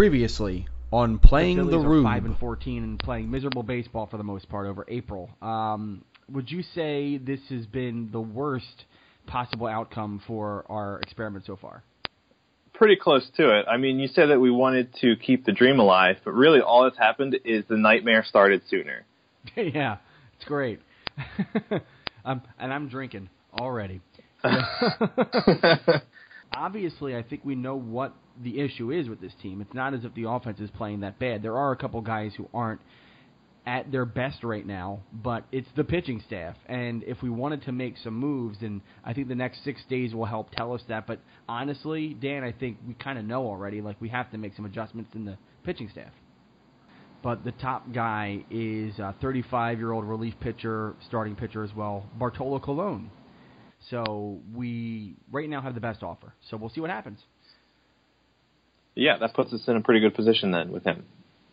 Previously on playing the the, Phillies are Rube. five and fourteen and playing miserable baseball for the most part over April. Um, would you say this has been the worst possible outcome for our experiment so far? Pretty close to it. I mean, you said that we wanted to keep the dream alive, but really all that's happened is the nightmare started sooner. yeah, it's great. um, and I'm drinking already. Obviously, I think we know what the issue is with this team. It's not as if the offense is playing that bad. There are a couple guys who aren't at their best right now, but it's the pitching staff. And if we wanted to make some moves, and I think the next six days will help tell us that. But honestly, Dan, I think we kind of know already. Like we have to make some adjustments in the pitching staff. But the top guy is a 35-year-old relief pitcher, starting pitcher as well, Bartolo Colon. So we right now have the best offer. So we'll see what happens. Yeah, that puts us in a pretty good position then with him.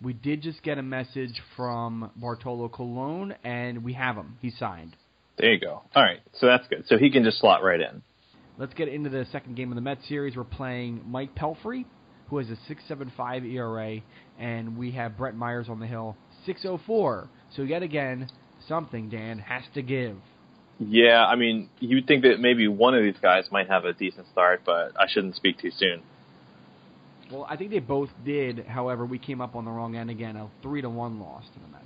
We did just get a message from Bartolo Colon, and we have him. He's signed. There you go. All right, so that's good. So he can just slot right in. Let's get into the second game of the Mets series. We're playing Mike Pelfrey, who has a 6.75 ERA, and we have Brett Myers on the hill, 6.04. So yet again, something Dan has to give. Yeah, I mean, you'd think that maybe one of these guys might have a decent start, but I shouldn't speak too soon. Well, I think they both did. However, we came up on the wrong end again. A three to one loss to the Mets.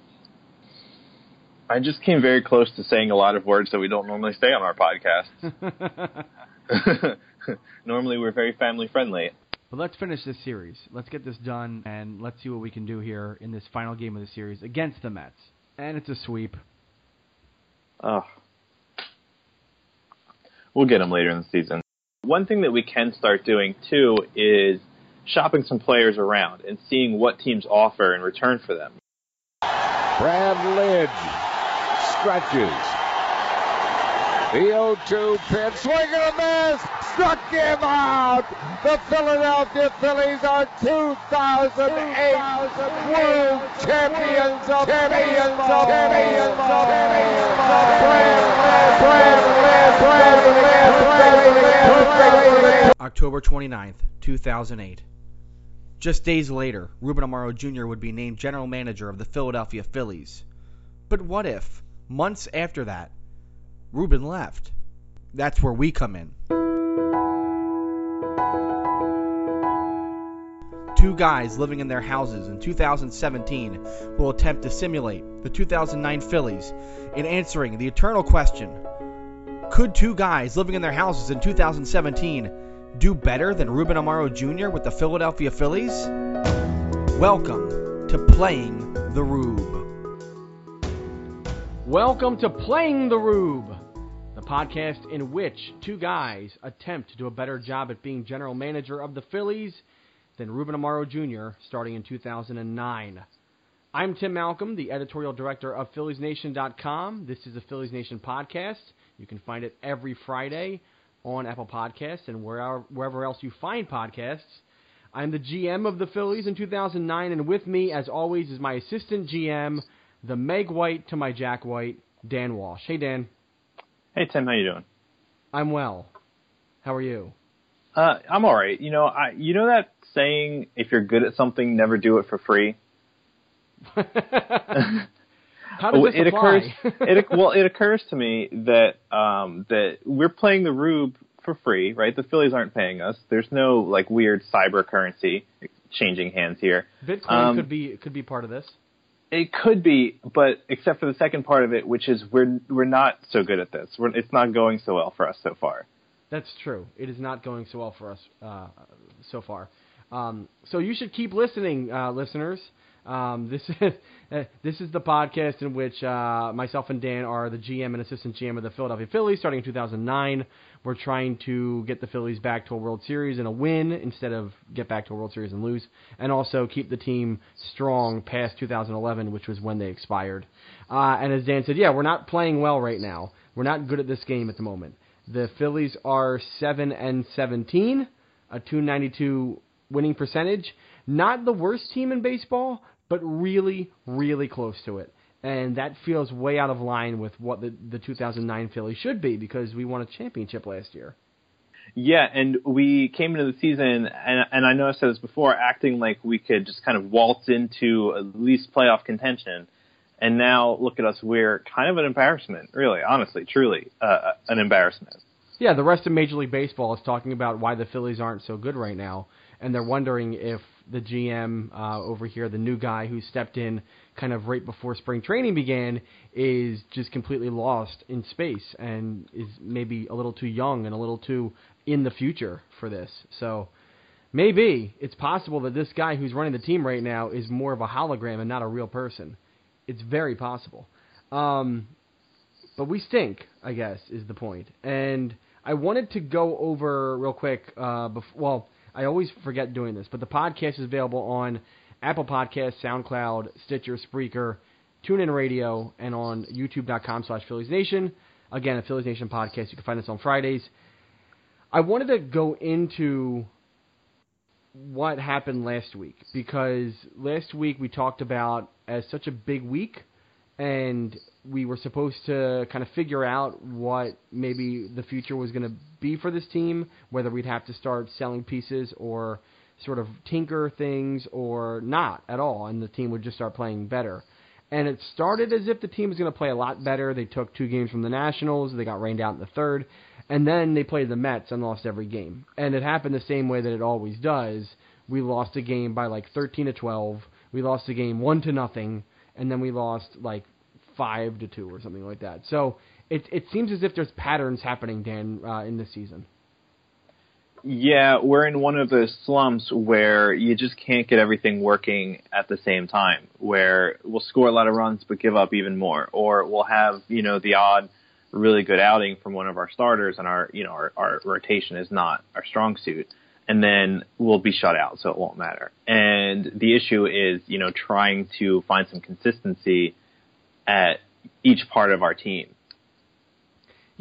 I just came very close to saying a lot of words that we don't normally say on our podcast. normally, we're very family friendly. But let's finish this series. Let's get this done, and let's see what we can do here in this final game of the series against the Mets. And it's a sweep. Oh. We'll get them later in the season. One thing that we can start doing too is shopping some players around and seeing what teams offer in return for them. Brad Lidge stretches. The 0-2 pitch, swing and a miss, struck him out. The Philadelphia Phillies are 2008 World Champions of champions of champions of champions. October 29th, 2008. Just days later, Ruben Amaro Jr. would be named general manager of the Philadelphia Phillies. But what if, months after that, Ruben left? That's where we come in. Two guys living in their houses in 2017 will attempt to simulate the 2009 Phillies in answering the eternal question Could two guys living in their houses in 2017 do better than Ruben Amaro Jr. with the Philadelphia Phillies? Welcome to Playing the Rube. Welcome to Playing the Rube, the podcast in which two guys attempt to do a better job at being general manager of the Phillies than Ruben Amaro Jr. starting in 2009. I'm Tim Malcolm, the editorial director of PhilliesNation.com. This is the Phillies Nation podcast. You can find it every Friday on Apple Podcasts and wherever, wherever else you find podcasts. I'm the GM of the Phillies in 2009, and with me, as always, is my assistant GM, the Meg White to my Jack White, Dan Walsh. Hey, Dan. Hey Tim, how you doing? I'm well. How are you? Uh, I'm all right. You know, I you know that saying, if you're good at something, never do it for free. How does this it occurs. it well, it occurs to me that um, that we're playing the Rube for free, right? The Phillies aren't paying us. There's no like weird cyber currency changing hands here. Bitcoin Um, could be could be part of this. It could be, but except for the second part of it, which is we're we're not so good at this. We're, it's not going so well for us so far. That's true. It is not going so well for us uh, so far. Um, so you should keep listening, uh, listeners. Um, this is this is the podcast in which uh, myself and Dan are the GM and assistant GM of the Philadelphia Phillies. Starting in 2009, we're trying to get the Phillies back to a World Series and a win instead of get back to a World Series and lose, and also keep the team strong past 2011, which was when they expired. Uh, and as Dan said, yeah, we're not playing well right now. We're not good at this game at the moment. The Phillies are seven and 17, a 292 winning percentage. Not the worst team in baseball, but really, really close to it. And that feels way out of line with what the, the 2009 Phillies should be because we won a championship last year. Yeah, and we came into the season, and, and I know I said this before, acting like we could just kind of waltz into at least playoff contention. And now look at us, we're kind of an embarrassment, really, honestly, truly, uh, an embarrassment. Yeah, the rest of Major League Baseball is talking about why the Phillies aren't so good right now, and they're wondering if the GM uh, over here, the new guy who stepped in kind of right before spring training began, is just completely lost in space and is maybe a little too young and a little too in the future for this. So maybe it's possible that this guy who's running the team right now is more of a hologram and not a real person. It's very possible. Um, but we stink, I guess, is the point. And I wanted to go over real quick. Uh, before, well, I always forget doing this, but the podcast is available on Apple Podcasts, SoundCloud, Stitcher, Spreaker, TuneIn Radio, and on YouTube.com slash Phillies Nation. Again, a Phillies Nation podcast. You can find us on Fridays. I wanted to go into what happened last week because last week we talked about as such a big week and we were supposed to kind of figure out what maybe the future was going to be for this team, whether we'd have to start selling pieces or sort of tinker things or not at all, and the team would just start playing better. And it started as if the team was going to play a lot better. They took two games from the Nationals, they got rained out in the third, and then they played the Mets and lost every game. And it happened the same way that it always does. We lost a game by like 13 to 12. We lost a game 1 to nothing, and then we lost like 5 to 2 or something like that. So it it seems as if there's patterns happening Dan uh, in this season. Yeah, we're in one of those slumps where you just can't get everything working at the same time. Where we'll score a lot of runs but give up even more, or we'll have you know the odd really good outing from one of our starters, and our you know our, our rotation is not our strong suit, and then we'll be shut out, so it won't matter. And the issue is you know trying to find some consistency at each part of our team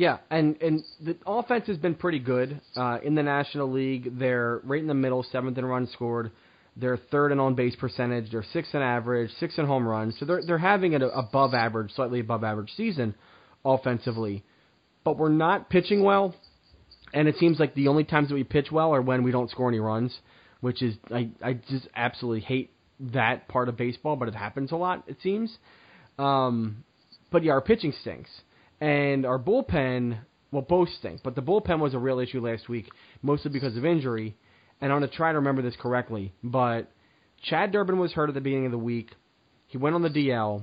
yeah, and and the offense has been pretty good uh, in the National League. They're right in the middle, seventh in runs scored. They're third in on base percentage. They're sixth in average, sixth in home runs. So they're they're having an above average, slightly above average season offensively. But we're not pitching well, and it seems like the only times that we pitch well are when we don't score any runs, which is I I just absolutely hate that part of baseball, but it happens a lot. It seems. Um, but yeah, our pitching stinks and our bullpen, well, both stink, but the bullpen was a real issue last week, mostly because of injury. And I'm going to try to remember this correctly, but Chad Durbin was hurt at the beginning of the week. He went on the DL.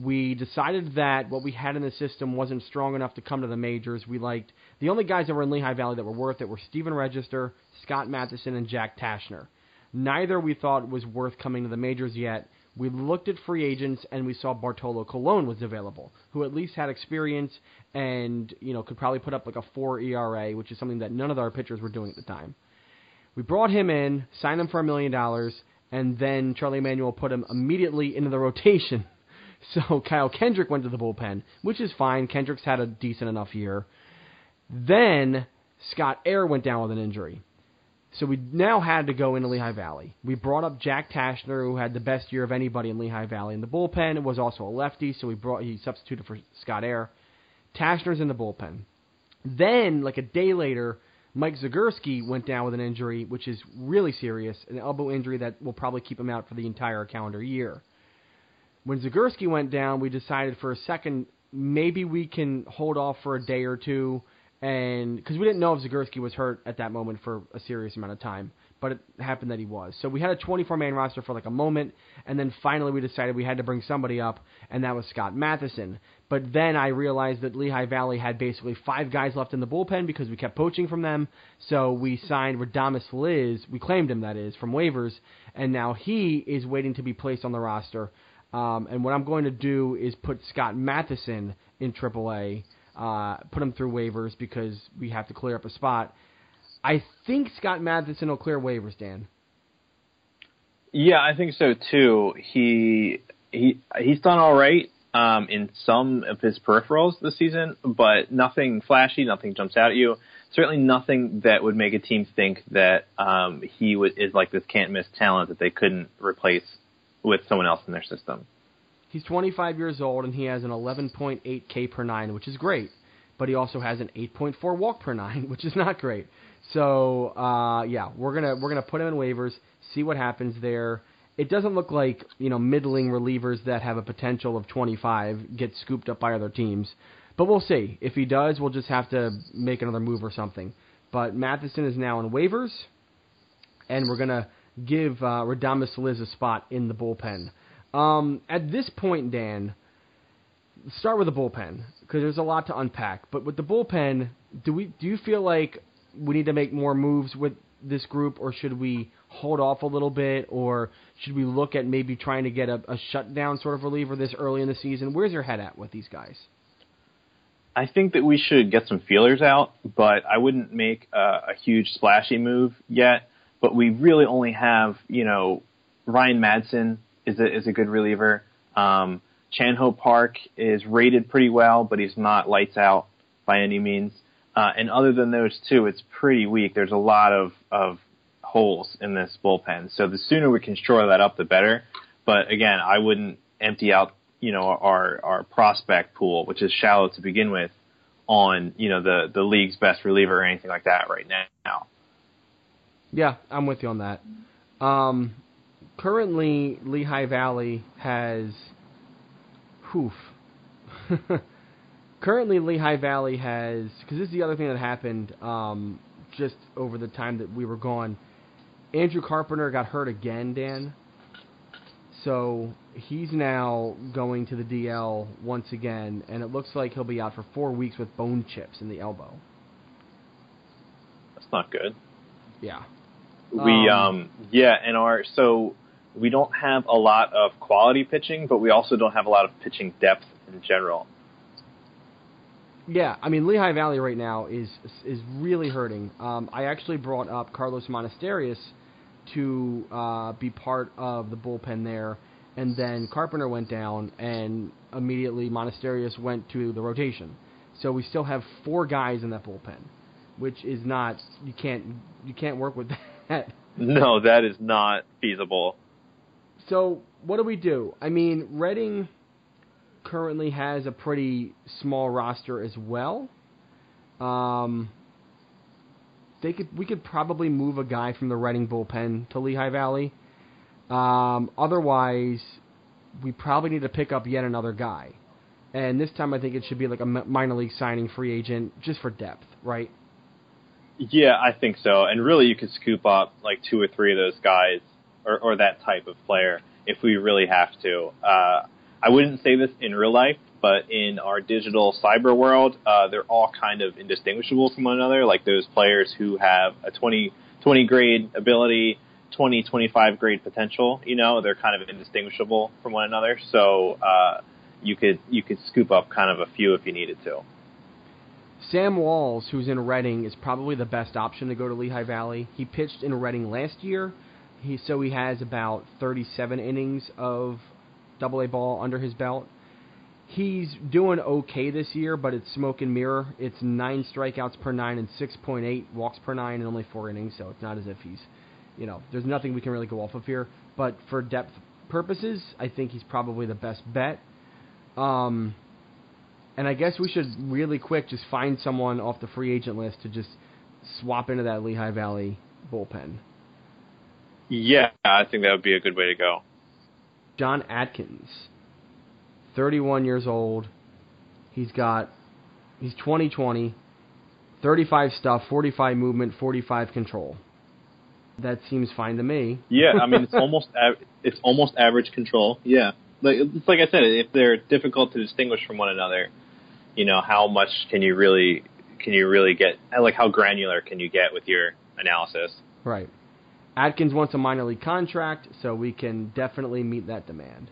We decided that what we had in the system wasn't strong enough to come to the majors. We liked the only guys that were in Lehigh Valley that were worth it were Steven Register, Scott Mathieson, and Jack Taschner. Neither we thought was worth coming to the majors yet, we looked at free agents and we saw Bartolo Colon was available, who at least had experience and you know could probably put up like a four ERA, which is something that none of our pitchers were doing at the time. We brought him in, signed him for a million dollars, and then Charlie Manuel put him immediately into the rotation. So Kyle Kendrick went to the bullpen, which is fine. Kendrick's had a decent enough year. Then Scott Eyre went down with an injury. So we now had to go into Lehigh Valley. We brought up Jack Taschner, who had the best year of anybody in Lehigh Valley in the bullpen. It was also a lefty, so we brought he substituted for Scott Eyre. Taschner's in the bullpen. Then, like a day later, Mike Zagurski went down with an injury, which is really serious, an elbow injury that will probably keep him out for the entire calendar year. When Zagurski went down, we decided for a second maybe we can hold off for a day or two and because we didn't know if Zagurski was hurt at that moment for a serious amount of time, but it happened that he was. So we had a 24 man roster for like a moment, and then finally we decided we had to bring somebody up, and that was Scott Mathieson. But then I realized that Lehigh Valley had basically five guys left in the bullpen because we kept poaching from them. So we signed Radames Liz, we claimed him that is from waivers, and now he is waiting to be placed on the roster. Um, and what I'm going to do is put Scott Mathieson in AAA uh, put him through waivers because we have to clear up a spot. I think Scott Mathieson will clear waivers, Dan. Yeah, I think so too. He he he's done all right um, in some of his peripherals this season, but nothing flashy, nothing jumps out at you. Certainly nothing that would make a team think that um, he w- is like this can't miss talent that they couldn't replace with someone else in their system. He's 25 years old and he has an 11.8 K per nine, which is great. but he also has an 8.4 walk per nine, which is not great. So uh, yeah, we're gonna we're gonna put him in waivers, see what happens there. It doesn't look like you know middling relievers that have a potential of 25 get scooped up by other teams, but we'll see. If he does, we'll just have to make another move or something. But Mathieson is now in waivers, and we're gonna give uh, Radames Liz a spot in the bullpen. Um, at this point, Dan, start with the bullpen because there's a lot to unpack. But with the bullpen, do we do you feel like we need to make more moves with this group, or should we hold off a little bit, or should we look at maybe trying to get a, a shutdown sort of reliever this early in the season? Where's your head at with these guys? I think that we should get some feelers out, but I wouldn't make a, a huge splashy move yet. But we really only have, you know, Ryan Madson is a, is a good reliever. Um, Chan Ho Park is rated pretty well, but he's not lights out by any means. Uh, and other than those two, it's pretty weak. There's a lot of, of holes in this bullpen. So the sooner we can shore that up, the better. But again, I wouldn't empty out, you know, our, our prospect pool, which is shallow to begin with, on, you know, the, the league's best reliever or anything like that right now. Yeah, I'm with you on that. Um, currently, Lehigh Valley has, whoof. currently, Lehigh Valley has, because this is the other thing that happened um, just over the time that we were gone. Andrew Carpenter got hurt again, Dan. So he's now going to the DL once again, and it looks like he'll be out for four weeks with bone chips in the elbow. That's not good. Yeah. We Um, um yeah, and our so we don't have a lot of quality pitching, but we also don't have a lot of pitching depth in general. Yeah, I mean Lehigh Valley right now is is really hurting. Um, I actually brought up Carlos Monasterios to uh, be part of the bullpen there, and then Carpenter went down, and immediately Monasterius went to the rotation. So we still have four guys in that bullpen, which is not you can't you can't work with that. No, that is not feasible. So what do we do? I mean, Reading currently has a pretty small roster as well. Um, they could we could probably move a guy from the Reading bullpen to Lehigh Valley. Um, otherwise, we probably need to pick up yet another guy. And this time, I think it should be like a minor league signing free agent just for depth, right? Yeah, I think so. And really, you could scoop up like two or three of those guys, or, or that type of player, if we really have to. Uh, I wouldn't say this in real life, but in our digital cyber world, uh, they're all kind of indistinguishable from one another. Like those players who have a 20, 20 grade ability, 20, 25 grade potential. You know, they're kind of indistinguishable from one another. So uh, you could you could scoop up kind of a few if you needed to. Sam Walls, who's in Reading, is probably the best option to go to Lehigh Valley. He pitched in Reading last year, he so he has about 37 innings of Double A ball under his belt. He's doing okay this year, but it's smoke and mirror. It's nine strikeouts per nine and 6.8 walks per nine and only four innings, so it's not as if he's, you know, there's nothing we can really go off of here. But for depth purposes, I think he's probably the best bet. Um, and I guess we should really quick just find someone off the free agent list to just swap into that Lehigh Valley bullpen. Yeah, I think that would be a good way to go. John Atkins, 31 years old. He's got, he's 2020, 35 stuff, 45 movement, 45 control. That seems fine to me. Yeah, I mean it's almost av- it's almost average control. Yeah, like it's like I said, if they're difficult to distinguish from one another, you know how much can you really can you really get like how granular can you get with your analysis? Right. Atkins wants a minor league contract, so we can definitely meet that demand.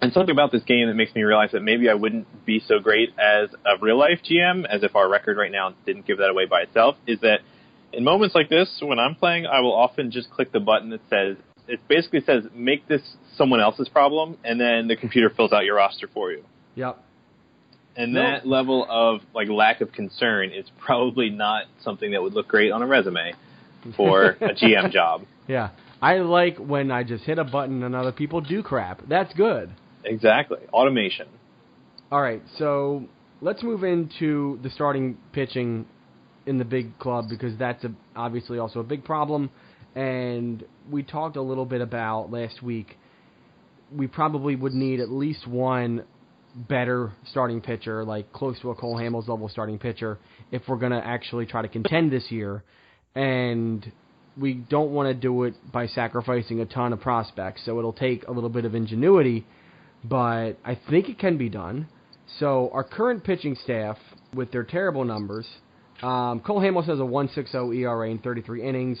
And something about this game that makes me realize that maybe I wouldn't be so great as a real life GM, as if our record right now didn't give that away by itself, is that in moments like this, when I'm playing, I will often just click the button that says, it basically says, make this someone else's problem, and then the computer fills out your roster for you. Yep. And that level of like lack of concern is probably not something that would look great on a resume for a GM job. Yeah. I like when I just hit a button and other people do crap. That's good. Exactly. Automation. All right, so let's move into the starting pitching in the big club because that's a, obviously also a big problem. And we talked a little bit about last week. We probably would need at least one better starting pitcher, like close to a Cole Hamels level starting pitcher, if we're going to actually try to contend this year. And we don't want to do it by sacrificing a ton of prospects. So it'll take a little bit of ingenuity, but I think it can be done. So our current pitching staff, with their terrible numbers, um, Cole Hamels has a 1.60 ERA in 33 innings,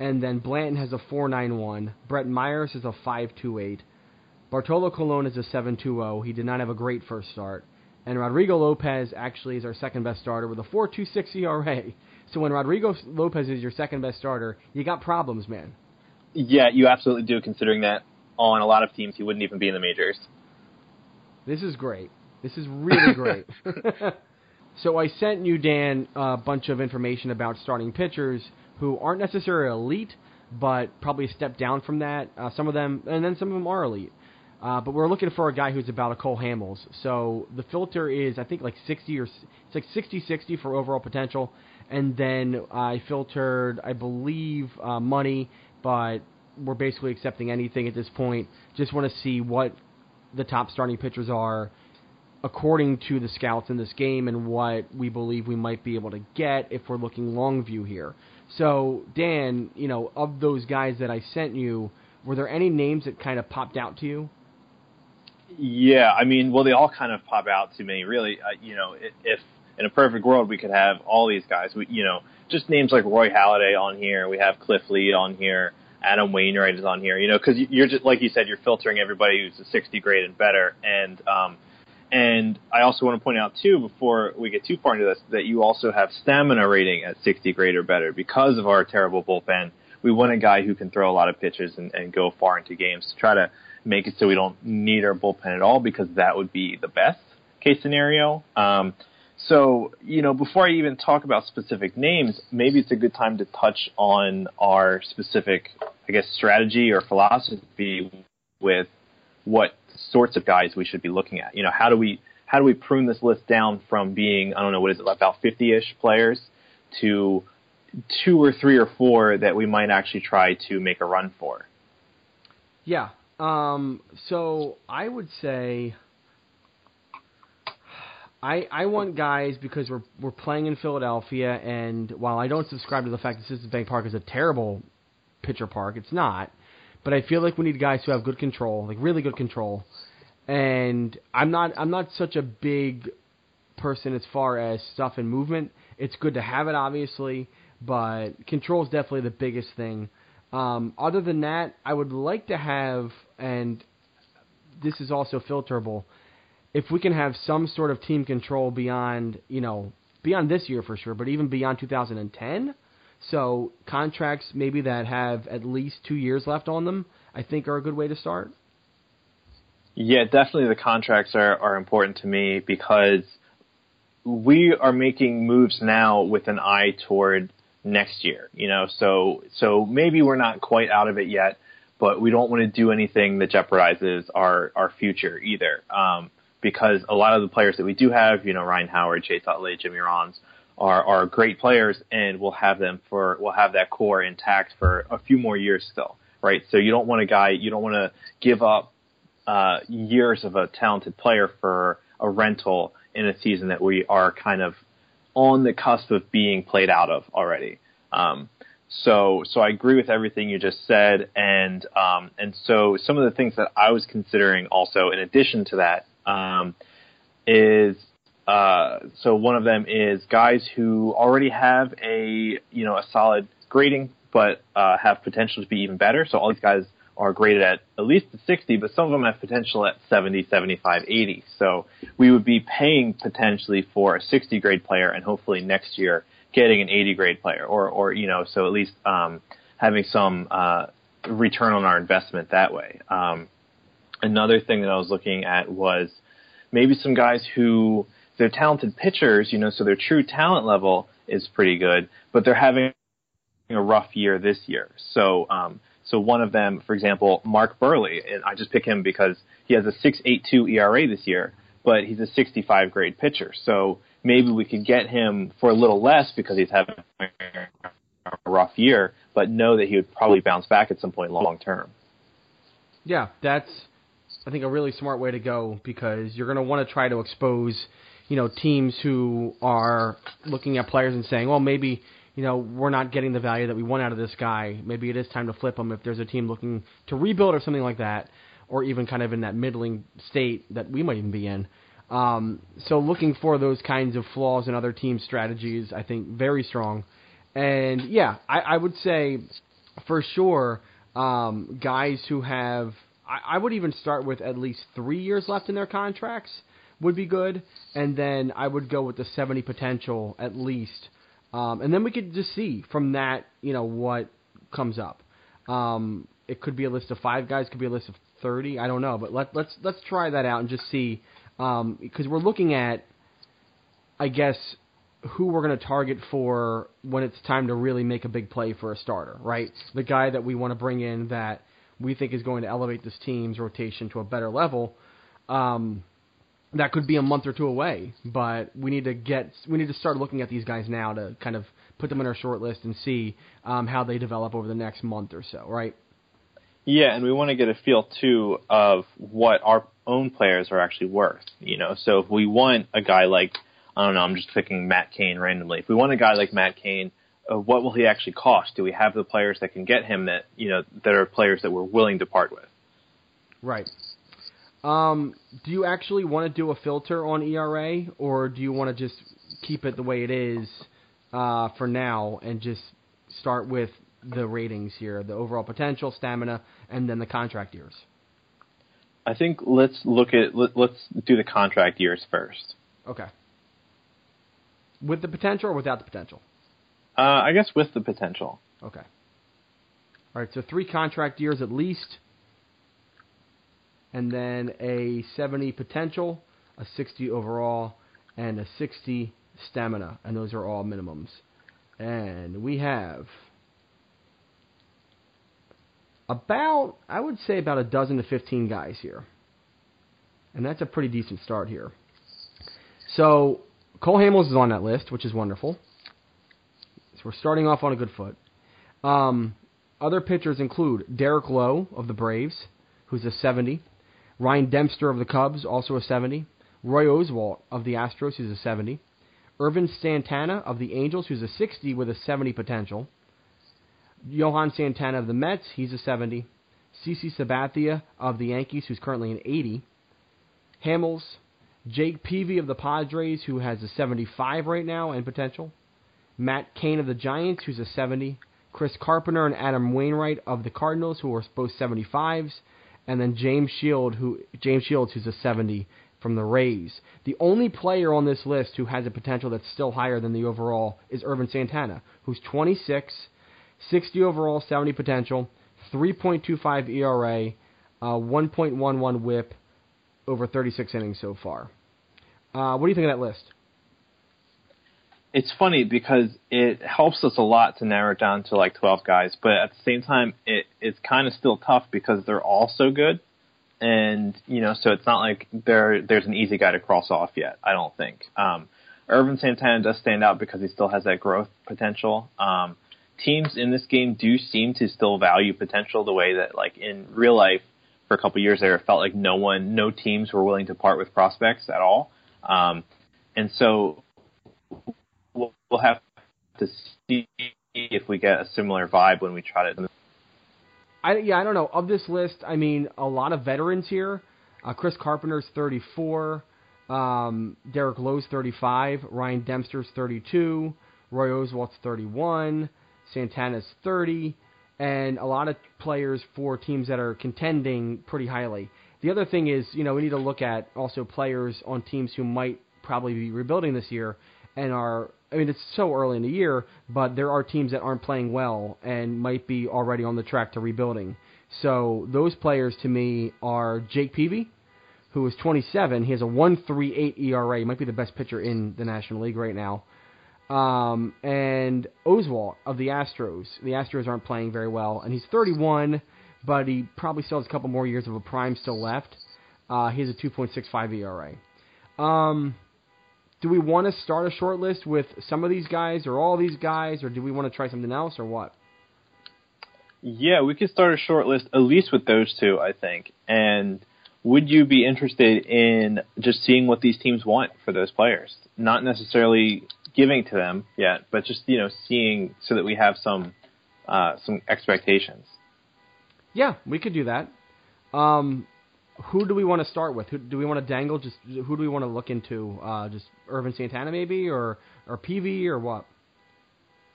and then Blanton has a 4.91. Brett Myers is a 5.28. Bartolo Colon is a 7.20. He did not have a great first start. And Rodrigo Lopez actually is our second best starter with a 4.26 ERA. So when Rodrigo Lopez is your second best starter, you got problems, man. Yeah, you absolutely do. Considering that on a lot of teams he wouldn't even be in the majors. This is great. This is really great. so I sent you Dan a bunch of information about starting pitchers who aren't necessarily elite, but probably a step down from that. Uh, some of them, and then some of them are elite. Uh, but we're looking for a guy who's about a Cole Hamels. So the filter is, I think, like 60 or it's like 60-60 for overall potential. And then I filtered, I believe, uh, money, but we're basically accepting anything at this point. Just want to see what the top starting pitchers are according to the scouts in this game and what we believe we might be able to get if we're looking long view here. So, Dan, you know, of those guys that I sent you, were there any names that kind of popped out to you? Yeah, I mean, well, they all kind of pop out to me. Really, uh, you know, if in a perfect world we could have all these guys, we, you know, just names like Roy Halladay on here. We have Cliff Lee on here. Adam Wainwright is on here. You know, because you're just like you said, you're filtering everybody who's a 60 grade and better. And um, and I also want to point out too, before we get too far into this, that you also have stamina rating at 60 grade or better because of our terrible bullpen. We want a guy who can throw a lot of pitches and, and go far into games to try to make it so we don't need our bullpen at all because that would be the best case scenario. Um, so, you know, before I even talk about specific names, maybe it's a good time to touch on our specific, I guess, strategy or philosophy with what sorts of guys we should be looking at. You know, how do we how do we prune this list down from being I don't know what is it about 50ish players to two or three or four that we might actually try to make a run for. Yeah. Um, so I would say I I want guys because we're we're playing in Philadelphia, and while I don't subscribe to the fact that Citizens Bank Park is a terrible pitcher park, it's not. But I feel like we need guys who have good control, like really good control. And I'm not I'm not such a big person as far as stuff and movement. It's good to have it, obviously, but control is definitely the biggest thing. Um, other than that, I would like to have, and this is also filterable if we can have some sort of team control beyond, you know, beyond this year for sure, but even beyond 2010. So contracts maybe that have at least two years left on them, I think are a good way to start. Yeah, definitely the contracts are, are important to me because we are making moves now with an eye toward next year. You know, so so maybe we're not quite out of it yet, but we don't want to do anything that jeopardizes our our future either. Um, because a lot of the players that we do have, you know, Ryan Howard, Chase Utley, Jimmy Rollins, are are great players, and we'll have them for we'll have that core intact for a few more years still, right? So you don't want a guy, you don't want to give up uh, years of a talented player for a rental in a season that we are kind of on the cusp of being played out of already. Um, so, so I agree with everything you just said, and um, and so some of the things that I was considering also, in addition to that, um, is uh, so one of them is guys who already have a you know a solid grading, but uh, have potential to be even better. So all these guys are graded at at least a 60, but some of them have potential at 70, 75, 80. So we would be paying potentially for a 60 grade player, and hopefully next year getting an 80 grade player, or or you know so at least um, having some uh, return on our investment that way. Um, another thing that I was looking at was maybe some guys who they're talented pitchers, you know, so their true talent level is pretty good, but they're having a rough year this year. So, um, so one of them, for example, Mark Buehrle, and I just pick him because he has a 6.82 ERA this year, but he's a 65 grade pitcher. So maybe we could get him for a little less because he's having a rough year, but know that he would probably bounce back at some point long term. Yeah, that's I think a really smart way to go because you're going to want to try to expose, you know, teams who are looking at players and saying, well, maybe you know we're not getting the value that we want out of this guy. Maybe it is time to flip him if there's a team looking to rebuild or something like that, or even kind of in that middling state that we might even be in. Um, so looking for those kinds of flaws in other teams' strategies, I think very strong. And yeah, I, I would say for sure, um, guys who have, I, I would even start with at least three years left in their contracts would be good, and then I would go with the 70 potential at least, um, and then we could just see from that, you know, what comes up. Um, it could be a list of five guys, could be a list of 30, I don't know, but let, let's let's try that out and just see, because um, we're looking at, I guess, who we're going to target for when it's time to really make a big play for a starter, right? The guy that we want to bring in that we think is going to elevate this team's rotation to a better level. Um, that could be a month or two away, but we need to get we need to start looking at these guys now to kind of put them in our short list and see um, how they develop over the next month or so, right? Yeah, and we want to get a feel too of what our own players are actually worth. You know, so if we want a guy like I don't know, I'm just picking Matt Cain randomly. If we want a guy like Matt Cain, uh, what will he actually cost? Do we have the players that can get him that you know that are players that we're willing to part with? Right. Um, do you actually want to do a filter on ERA, or do you want to just keep it the way it is uh, for now and just start with the ratings here, the overall potential, stamina, and then the contract years? I think let's look at let, let's do the contract years first. Okay. With the potential or without the potential? Uh, I guess with the potential. Okay. All right, so three contract years at least, and then a 70 potential, a 60 overall, and a 60 stamina, and those are all minimums. And we have about, I would say, about a dozen to 15 guys here. And that's a pretty decent start here. So Cole Hamels is on that list, which is wonderful. We're starting off on a good foot. Um, other pitchers include Derek Lowe of the Braves, who's a 70. Ryan Dempster of the Cubs, also a 70. Roy Oswalt of the Astros, who's a 70. Ervin Santana of the Angels, who's a 60 with a 70 potential. Johan Santana of the Mets, he's a 70. CC Sabathia of the Yankees, who's currently an 80. Hamels, Jake Peavy of the Padres, who has a 75 right now and potential. Matt Cain of the Giants, who's a 70. Chris Carpenter and Adam Wainwright of the Cardinals, who are both 75s, and then James Shield, who James Shields, who's a 70 from the Rays. The only player on this list who has a potential that's still higher than the overall is Ervin Santana, who's 26, 60 overall, 70 potential, 3.25 ERA, uh, 1.11 WHIP over 36 innings so far. Uh, what do you think of that list? It's funny because it helps us a lot to narrow it down to like 12 guys, but at the same time, it, it's kind of still tough because they're all so good. And, you know, so it's not like there there's an easy guy to cross off yet, I don't think. Um, Ervin Santana does stand out because he still has that growth potential. Um, teams in this game do seem to still value potential the way that, like, in real life, for a couple years there, it felt like no one, no teams were willing to part with prospects at all. Um, and so we'll, we'll have to see if we get a similar vibe when we try to. I yeah, I don't know. Of this list, I mean, a lot of veterans here. Uh, Chris Carpenter's 34, um, Derek Lowe's 35, Ryan Dempster's 32, Roy Oswalt's 31, Santana's 30, and a lot of players for teams that are contending pretty highly. The other thing is, you know, we need to look at also players on teams who might probably be rebuilding this year and are. I mean, it's so early in the year, but there are teams that aren't playing well and might be already on the track to rebuilding. So those players to me are Jake Peavy, who is 27. He has a 1.38 ERA. He might be the best pitcher in the National League right now. Um, and Oswalt of the Astros. The Astros aren't playing very well, and he's 31 but he probably still has a couple more years of a prime still left. Uh, he has a 2.65 ERA. Um, do we want to start a short list with some of these guys or all these guys, or do we want to try something else, or what? Yeah, we could start a short list at least with those two, I think. And would you be interested in just seeing what these teams want for those players? Not necessarily giving to them yet, but just you know seeing so that we have some uh, some expectations. Yeah, we could do that. Um, who do we want to start with? Who do we want to dangle? Just who do we want to look into? Uh, just Ervin Santana maybe, or or Peavy, or what?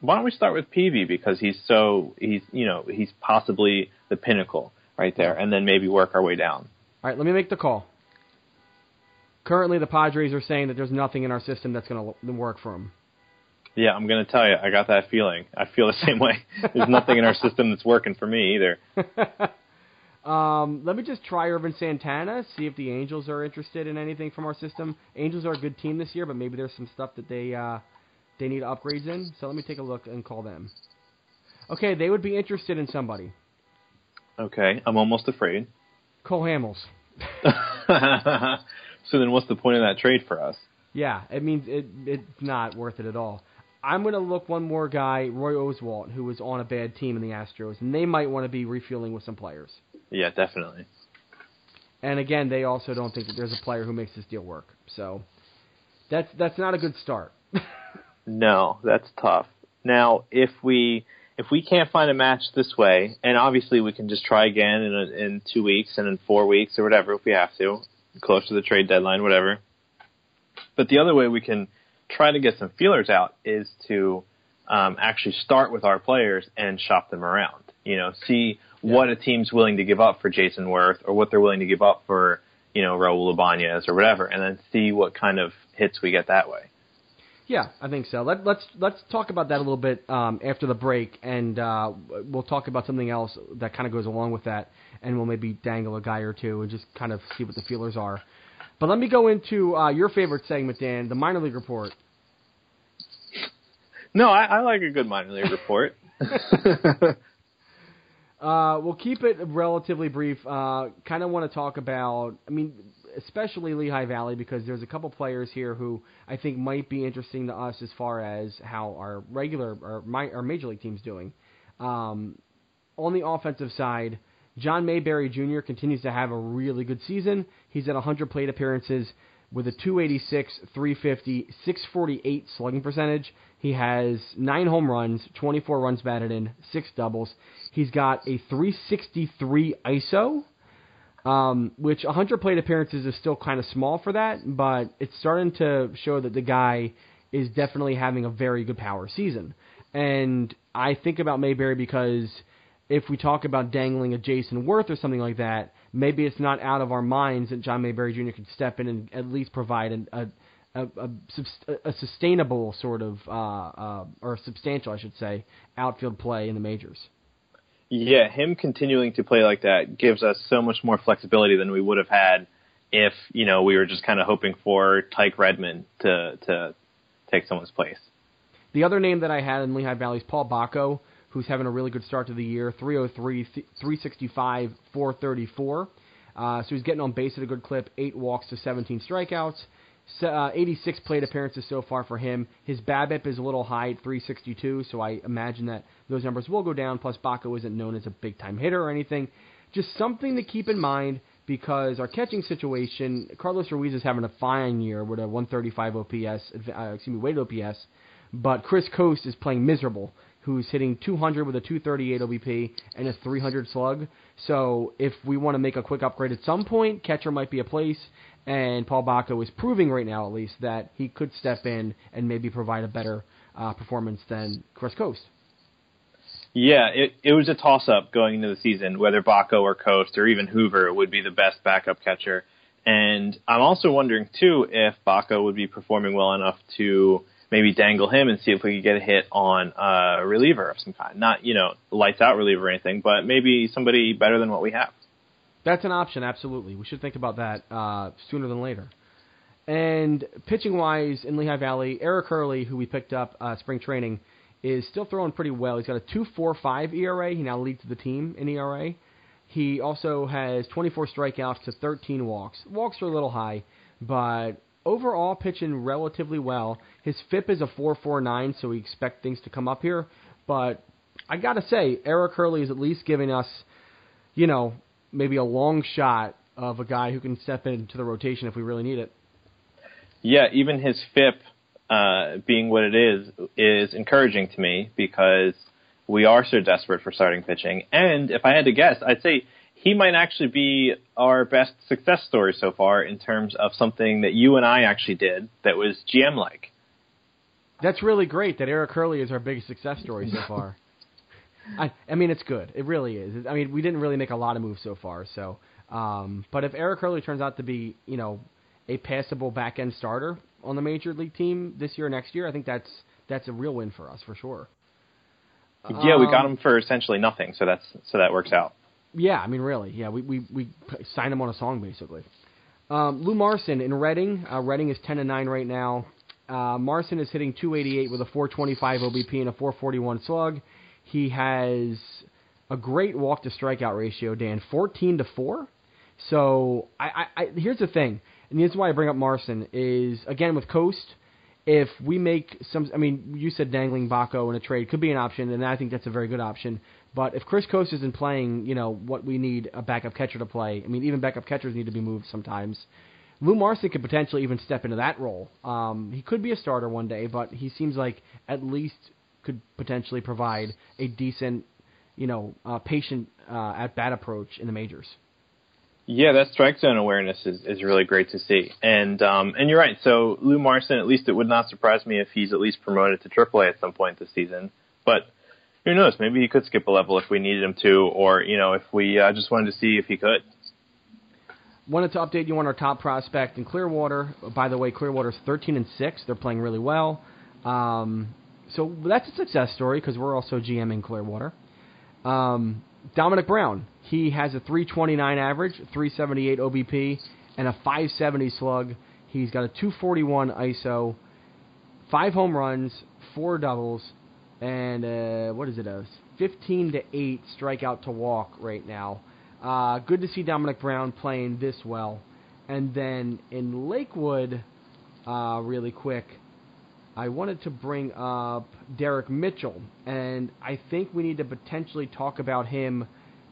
Why don't we start with Peavy because he's so he's you know he's possibly the pinnacle right there, and then maybe work our way down. All right, let me make the call. Currently, the Padres are saying that there's nothing in our system that's going to work for him. Yeah, I'm going to tell you, I got that feeling. I feel the same way. There's nothing in our system that's working for me either. um, let me just try Ervin Santana, see if the Angels are interested in anything from our system. Angels are a good team this year, but maybe there's some stuff that they uh, they need upgrades in. So let me take a look and call them. Okay, they would be interested in somebody. Okay, I'm almost afraid. Cole Hamels. so then, what's the point of that trade for us? Yeah, it means it it's not worth it at all. I'm going to look one more guy, Roy Oswalt, who was on a bad team in the Astros, and they might want to be refueling with some players. Yeah, definitely. And again, they also don't think that there's a player who makes this deal work. So that's that's not a good start. no, that's tough. Now, if we if we can't find a match this way, and obviously we can just try again in a, in two weeks and in four weeks or whatever if we have to, close to the trade deadline, whatever. But the other way we can try to get some feelers out is to um, actually start with our players and shop them around. You know, see yeah. what a team's willing to give up for Jayson Werth or what they're willing to give up for you know Raul Ibanez or whatever, and then see what kind of hits we get that way. Yeah, I think so. Let, let's let's talk about that a little bit um, after the break, and uh, we'll talk about something else that kind of goes along with that, and we'll maybe dangle a guy or two and just kind of see what the feelers are. But let me go into uh, your favorite segment, Dan, the minor league report. No, I, I like a good minor league report. uh, we'll keep it relatively brief. Uh, kind of want to talk about, I mean, especially Lehigh Valley because there's a couple players here who I think might be interesting to us as far as how our regular or my, our major league team's doing. Um, on the offensive side, John Mayberry Jr. continues to have a really good season. He's at 100 plate appearances with a 286, 350, 648 slugging percentage. He has nine home runs, 24 runs batted in, six doubles. He's got a 363 ISO, um, which 100 plate appearances is still kind of small for that, but it's starting to show that the guy is definitely having a very good power season. And I think about Mayberry because if we talk about dangling a Jayson Werth or something like that, maybe it's not out of our minds that John Mayberry Jr. could step in and at least provide an, a, a, a, a sustainable sort of, uh, uh, or substantial, I should say, outfield play in the majors. Yeah, him continuing to play like that gives us so much more flexibility than we would have had if you know we were just kind of hoping for Tyke Redmond to to take someone's place. The other name that I had in Lehigh Valley is Paul Bako, who's having a really good start to the year 303, 365, 434. Uh, so he's getting on base at a good clip, eight walks to 17 strikeouts. Uh, 86 plate appearances so far for him. His BABIP is a little high at 362, so I imagine that those numbers will go down. Plus, Bako isn't known as a big time hitter or anything. Just something to keep in mind because our catching situation, Carlos Ruiz is having a fine year with a 135 OPS, uh, excuse me, weighted OPS, but Chris Coste is playing miserable who's hitting 200 with a 238 OBP and a 300 slug. So if we want to make a quick upgrade at some point, catcher might be a place. And Paul Bako is proving right now, at least, that he could step in and maybe provide a better uh, performance than Chris Coste. Yeah, it it was a toss up going into the season whether Bako or Coste or even Hoover would be the best backup catcher. And I'm also wondering too if Bako would be performing well enough to maybe dangle him and see if we could get a hit on a reliever of some kind. Not, you know, lights out reliever or anything, but maybe somebody better than what we have. That's an option, absolutely. We should think about that uh, sooner than later. And pitching wise in Lehigh Valley, Eric Hurley, who we picked up uh, spring training, is still throwing pretty well. He's got a 2.45 ERA. He now leads the team in ERA. He also has 24 strikeouts to 13 walks. Walks are a little high, but overall pitching relatively well. His FIP is a 4.49, so we expect things to come up here. But I gotta say, Eric Hurley is at least giving us, you know, maybe a long shot of a guy who can step into the rotation if we really need it. Yeah, even his FIP uh, being what it is is encouraging to me because we are so desperate for starting pitching. And if I had to guess, I'd say he might actually be our best success story so far in terms of something that you and I actually did that was GM like. That's really great that Eric Hurley is our biggest success story so far. I, I mean, it's good. It really is. I mean, we didn't really make a lot of moves so far. So, um, but if Eric Hurley turns out to be, you know, a passable back end starter on the major league team this year, or next year, I think that's that's a real win for us for sure. Yeah, we got Um, him for essentially nothing, so that's so that works out. Yeah, I mean, really, yeah, we we we signed him on a song basically. Um, Lou Marson in Reading. Uh, Reading is ten and nine right now. Uh, Marson is hitting 288 with a 425 OBP and a 441 slug. He has a great walk to strikeout ratio, Dan, 14 to four. So I, I, I here's the thing, and this is why I bring up Marson is again with Coste. If we make some, I mean, you said dangling Bako in a trade could be an option, and I think that's a very good option. But if Chris Coste isn't playing, you know what we need a backup catcher to play. I mean, even backup catchers need to be moved sometimes. Lou Marson could potentially even step into that role. Um, he could be a starter one day, but he seems like at least could potentially provide a decent, you know, uh, patient uh, at bat approach in the majors. Yeah, that strike zone awareness is, is really great to see. And um, and you're right. So Lou Marson, at least it would not surprise me if he's at least promoted to AAA at some point this season. But who knows? Maybe he could skip a level if we needed him to, or you know, if we uh, just wanted to see if he could. Wanted to update you on our top prospect in Clearwater. By the way, Clearwater's 13 and six. They're playing really well. Um, so that's a success story because we're also GM in Clearwater. Um, Domonic Brown. He has a 329 average, 378 OBP, and a 570 slug. He's got a 241 ISO, five home runs, four doubles, and uh, what is it? A 15 to eight strikeout to walk right now. Uh, good to see Domonic Brown playing this well. And then in Lakewood, uh, really quick, I wanted to bring up Derek Mitchell, and I think we need to potentially talk about him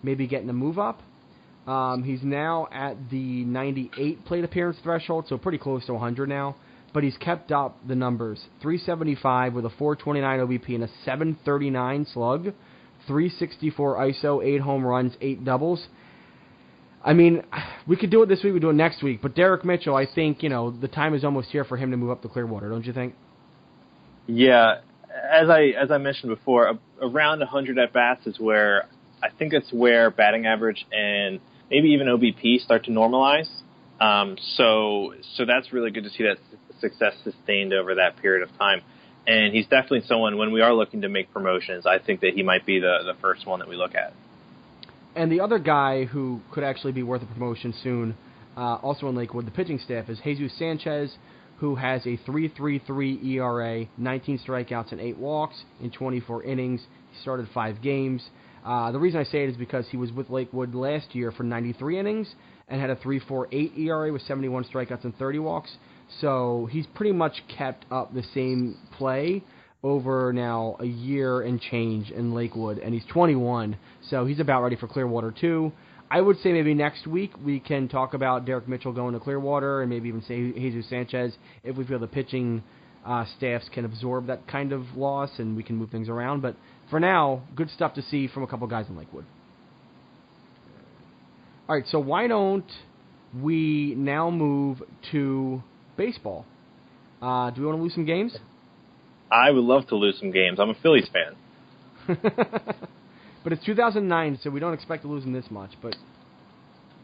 maybe getting a move up. Um, he's now at the 98 plate appearance threshold, so pretty close to 100 now. But he's kept up the numbers 375 with a 429 OBP and a 739 slug, 364 ISO, 8 home runs, 8 doubles. I mean, we could do it this week, we do it next week. But Derek Mitchell, I think, you know, the time is almost here for him to move up to Clearwater, don't you think? Yeah, as I as I mentioned before, around 100 at bats is where I think it's where batting average and maybe even OBP start to normalize. Um, so so that's really good to see that success sustained over that period of time. And he's definitely someone when we are looking to make promotions, I think that he might be the the first one that we look at. And the other guy who could actually be worth a promotion soon, uh, also in Lakewood, the pitching staff, is Jesus Sanchez, who has a 3.33 ERA, 19 strikeouts and 8 walks in 24 innings. He started five games. Uh, the reason I say it is because he was with Lakewood last year for 93 innings and had a 3.48 ERA with 71 strikeouts and 30 walks. So he's pretty much kept up the same play over now a year and change in Lakewood, and he's 21, so he's about ready for Clearwater too. I would say maybe next week we can talk about Derek Mitchell going to Clearwater, and maybe even say Jesus Sanchez if we feel the pitching uh, staffs can absorb that kind of loss and we can move things around. But for now, good stuff to see from a couple guys in Lakewood. All right, so why don't we now move to baseball? Uh, do we want to lose some games? I would love to lose some games. I'm a Phillies fan. but it's 2009, so we don't expect to lose them this much. But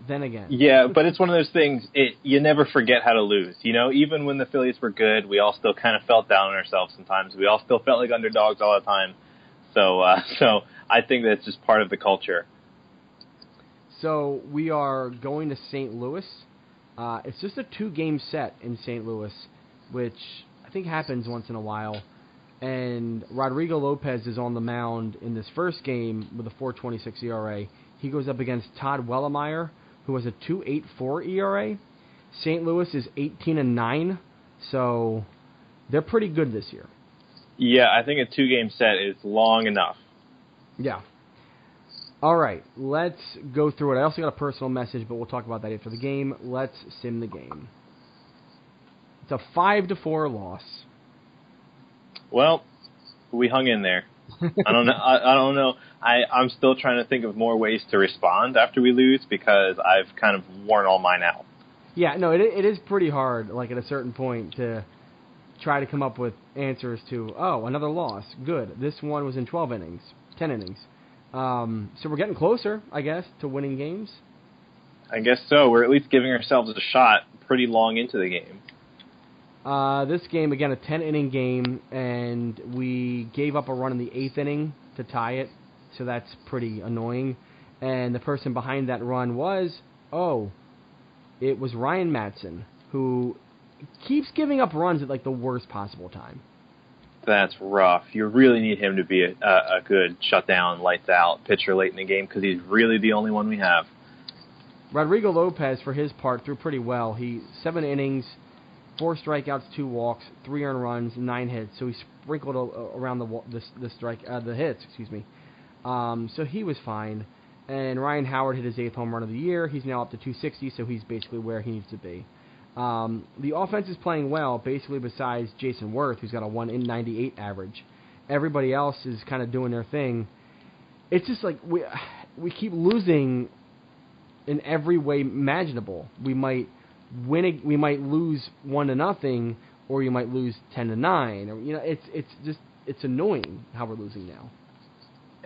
then again, Yeah, but it's one of those things. It you never forget how to lose. You know, even when the Phillies were good, we all still kind of felt down on ourselves sometimes. We all still felt like underdogs all the time. So, uh, so I think that's just part of the culture. So we are going to St. Louis. Uh, it's just a two-game set in St. Louis, which I think happens once in a while. And Rodrigo Lopez is on the mound in this first game with a 4.26 ERA. He goes up against Todd Wellemeyer, who has a 2.84 ERA. St. Louis is 18 and 9, so they're pretty good this year. Yeah, I think a two game set is long enough. Yeah. All right, let's go through it. I also got a personal message, but we'll talk about that after the game. Let's sim the game. It's a 5 to 4 loss. Well, we hung in there. I don't know. I, I don't know. I I'm still trying to think of more ways to respond after we lose because I've kind of worn all mine out. Yeah, no, it it is pretty hard. Like at a certain point to try to come up with answers to oh another loss. Good. This one was in 12 innings, 10 innings. Um, so we're getting closer, I guess, to winning games. I guess so. We're at least giving ourselves a shot pretty long into the game. Uh, this game again, a 10 inning game, and we gave up a run in the eighth inning to tie it, so that's pretty annoying. And the person behind that run was oh, it was Ryan Madson who keeps giving up runs at like the worst possible time. That's rough. You really need him to be a, a, a good shutdown, lights out pitcher late in the game because he's really the only one we have. Rodrigo Lopez, for his part, threw pretty well. He seven innings, four strikeouts, two walks, three earned runs, nine hits. So he sprinkled a, around the the, the strike uh, the hits, excuse me. Um, so he was fine. And Ryan Howard hit his eighth home run of the year. He's now up to 260, so he's basically where he needs to be. Um, the offense is playing well, basically besides Jayson Werth, who's got a one in 98 average. Everybody else is kind of doing their thing. It's just like we we keep losing in every way imaginable. We might win, a, we might lose one to nothing, or you might lose ten to nine. Or you know, it's it's just it's annoying how we're losing now.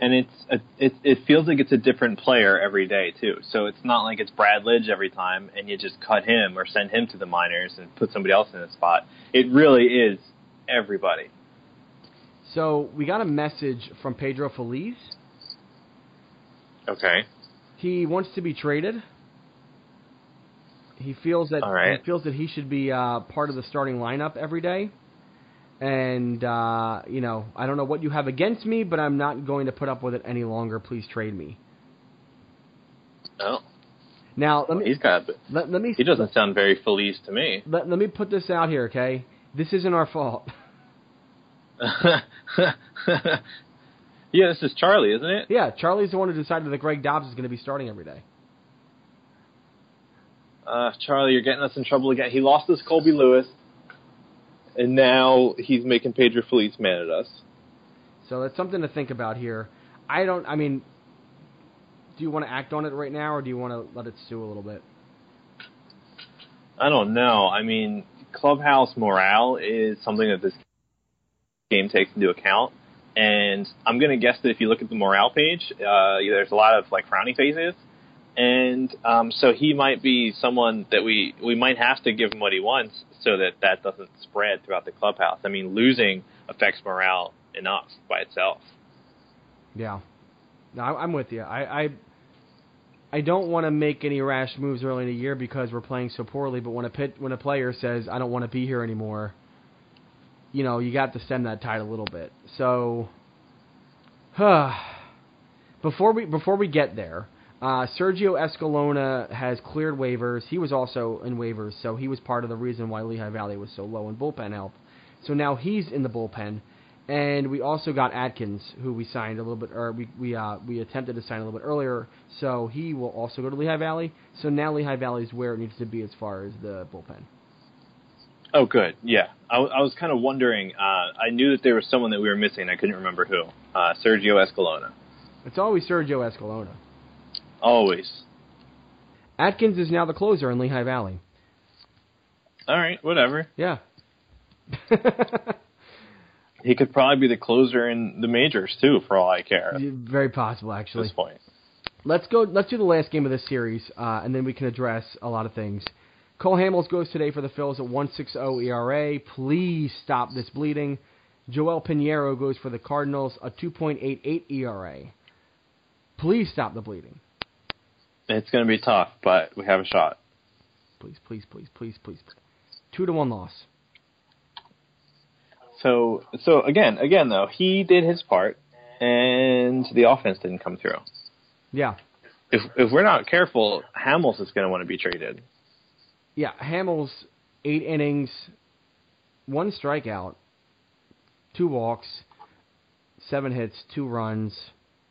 And it's a, it it feels like it's a different player every day too. So it's not like it's Brad Lidge every time, and you just cut him or send him to the minors and put somebody else in the spot. It really is everybody. So we got a message from Pedro Feliz. Okay. He wants to be traded. He feels that All right. he feels that he should be uh, part of the starting lineup every day. And uh, you know, I don't know what you have against me, but I'm not going to put up with it any longer. Please trade me. Oh, Now let me he's got. let, let me He doesn't sound very Feliz to me. let, let me put this out here, okay? This isn't our fault. yeah, this is Charlie, isn't it? yeah, Charlie's the one who decided that Greg Dobbs is going to be starting every day. Uh, Charlie, you're getting us in trouble again. He lost us Colby Lewis, and now he's making Pedro Feliz mad at us. So that's something to think about here. I don't. I mean, do you want to act on it right now, or do you want to let it stew a little bit? I don't know. I mean, clubhouse morale is something that this game takes into account. And I'm going to guess that if you look at the morale page, uh, there's a lot of like frowny faces. And um, so he might be someone that we, we might have to give him what he wants so that that doesn't spread throughout the clubhouse. I mean, losing affects morale enough by itself. Yeah. No, I'm with you. I, I I don't want to make any rash moves early in the year because we're playing so poorly. But when a pit, when a player says I don't want to be here anymore, you know you got to stem that tide a little bit. So, huh. before we before we get there, uh, Sergio Escalona has cleared waivers. He was also in waivers, so he was part of the reason why Lehigh Valley was so low in bullpen help. So now he's in the bullpen, and we also got Atkins, who we signed a little bit, or we we uh, we attempted to sign a little bit earlier. So he will also go to Lehigh Valley. So now Lehigh Valley is where it needs to be as far as the bullpen. Oh, good. Yeah, I, I was kind of wondering. Uh, I knew that there was someone that we were missing. I couldn't remember who. Uh, Sergio Escalona. It's always Sergio Escalona. Always. Atkins is now the closer in Lehigh Valley. All right, whatever. Yeah. He could probably be the closer in the majors too, for all I care. Very possible, actually. At this point. Let's go. Let's do the last game of this series, uh, and then we can address a lot of things. Cole Hamels goes today for the Phils at 1.60 ERA. Please stop this bleeding. Joel Pineiro goes for the Cardinals, a 2.88 ERA. Please stop the bleeding. It's going to be tough, but we have a shot. Please, please, please, please, please. Two to one loss. So, so again, again though, he did his part, and the offense didn't come through. Yeah. If if we're not careful, Hamels is going to want to be traded. yeah, Hamels eight innings, one strikeout, two walks, seven hits, two runs.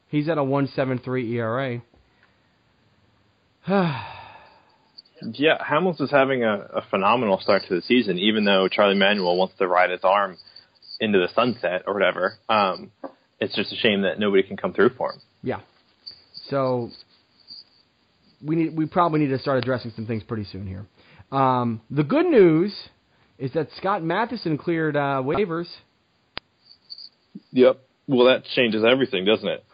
He's at a one seven three ERA. Yeah, Hamels is having a, a phenomenal start to the season, even though Charlie Manuel wants to ride his arm into the sunset or whatever. Um, it's just a shame that nobody can come through for him. yeah. So we need we probably need to start addressing some things pretty soon here. Um, the good news is that Scott Mathieson cleared uh, waivers. Yep. Well, that changes everything, doesn't it?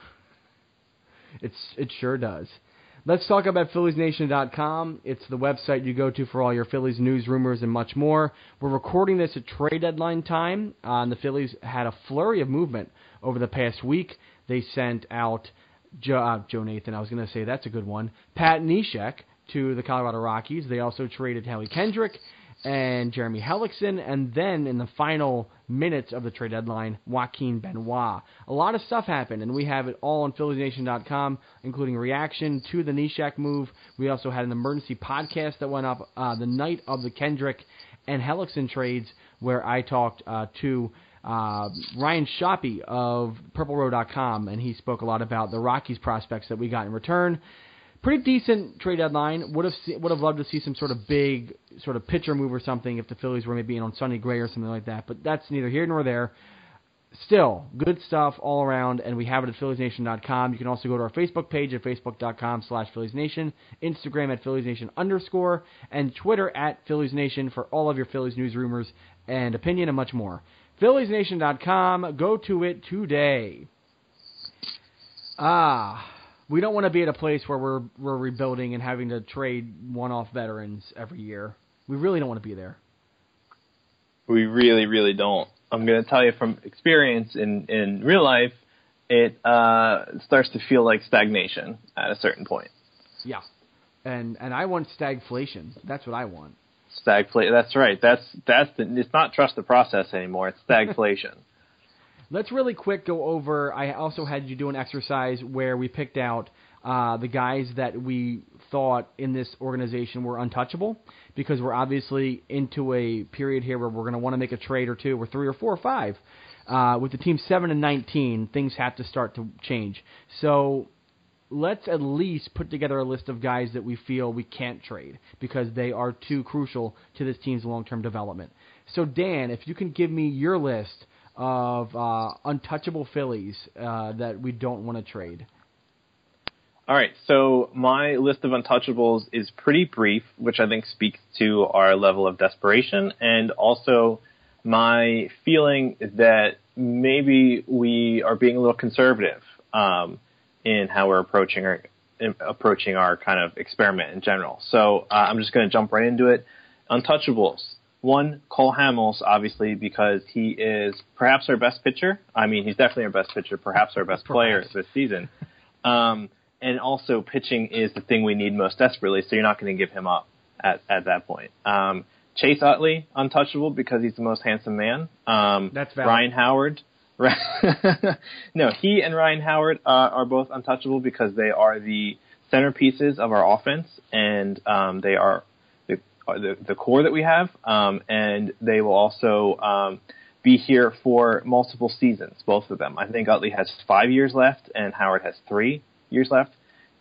It's it sure does. Let's talk about PhilliesNation.com. It's the website you go to for all your Phillies news, rumors, and much more. We're recording this at trade deadline time. Uh, and the Phillies had a flurry of movement over the past week. They sent out Joe, uh, Joe Nathan. I was going to say that's a good one. Pat Neshek to the Colorado Rockies. They also traded Haley Kendrick and Jeremy Hellickson, and then in the final minutes of the trade deadline, Joaquin Benoit. A lot of stuff happened, and we have it all on PhilliesNation.com, including reaction to the Neshek move. We also had an emergency podcast that went up uh, the night of the Kendrick and Hellickson trades, where I talked uh, to uh, Ryan Shoppy of PurpleRow.com, and he spoke a lot about the Rockies prospects that we got in return pretty decent trade deadline. Would have would have loved to see some sort of big sort of pitcher move or something if the Phillies were maybe in on Sonny Gray or something like that. But that's neither here nor there. Still, good stuff all around, and we have it at PhilliesNation.com. You can also go to our Facebook page at Facebook.com slash PhilliesNation, Instagram at PhilliesNation underscore, and Twitter at PhilliesNation for all of your Phillies news, rumors, and opinion, and much more. PhilliesNation.com. Go to it today. Ah, we don't want to be at a place where we're we're rebuilding and having to trade one-off veterans every year. We really don't want to be there. We really, really don't. I'm going to tell you from experience in in real life, it uh, starts to feel like stagnation at a certain point. Yeah, and and I want stagflation. That's what I want. Stagflation. That's right. That's that's the, it's not trust the process anymore. It's stagflation. Let's really quick go over. I also had you do an exercise where we picked out uh, the guys that we thought in this organization were untouchable because we're obviously into a period here where we're going to want to make a trade or two or three or four or five. Uh, with the team 7 and 19, things have to start to change. So let's at least put together a list of guys that we feel we can't trade because they are too crucial to this team's long term development. So, Dan, if you can give me your list of uh, untouchable Phillies uh, that we don't want to trade. All right, so my list of untouchables is pretty brief, which I think speaks to our level of desperation and also my feeling that maybe we are being a little conservative um, in how we're approaching our in approaching our kind of experiment in general. So uh, I'm just going to jump right into it. Untouchables. One, Cole Hamels, obviously, because he is perhaps our best pitcher. I mean, he's definitely our best pitcher, perhaps our best player this season. Um, and also, pitching is the thing we need most desperately, so you're not going to give him up at, at that point. Um, Chase Utley, untouchable because he's the most handsome man. Um, That's valid. Ryan Howard. no, he and Ryan Howard uh, are both untouchable because they are the centerpieces of our offense, and um, they are the, the the core that we have, um, and they will also um, be here for multiple seasons, both of them. I think Utley has five years left, and Howard has three years left.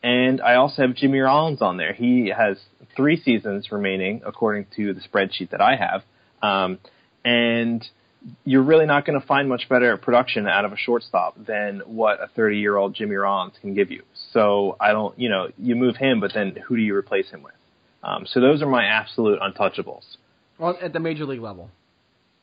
And I also have Jimmy Rollins on there. He has three seasons remaining, according to the spreadsheet that I have. Um, and you're really not going to find much better production out of a shortstop than what a 30 year old Jimmy Rollins can give you. So I don't, you know, you move him, but then who do you replace him with? Um, so those are my absolute untouchables Well, at the major league level.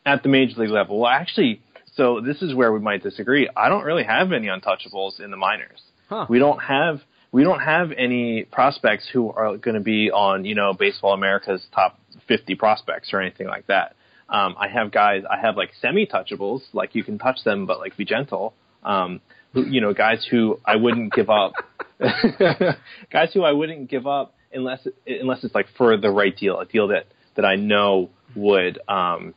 at the major league level. Well, actually, so this is where we might disagree. I don't really have any untouchables in the minors. Huh. We don't have we don't have any prospects who are going to be on you know Baseball America's top 50 prospects or anything like that. Um, I have guys. I have like semi-touchables, like you can touch them, but like be gentle. Um, who, you know, guys who I wouldn't give up. guys who I wouldn't give up unless unless it's like for the right deal, a deal that that I know would um,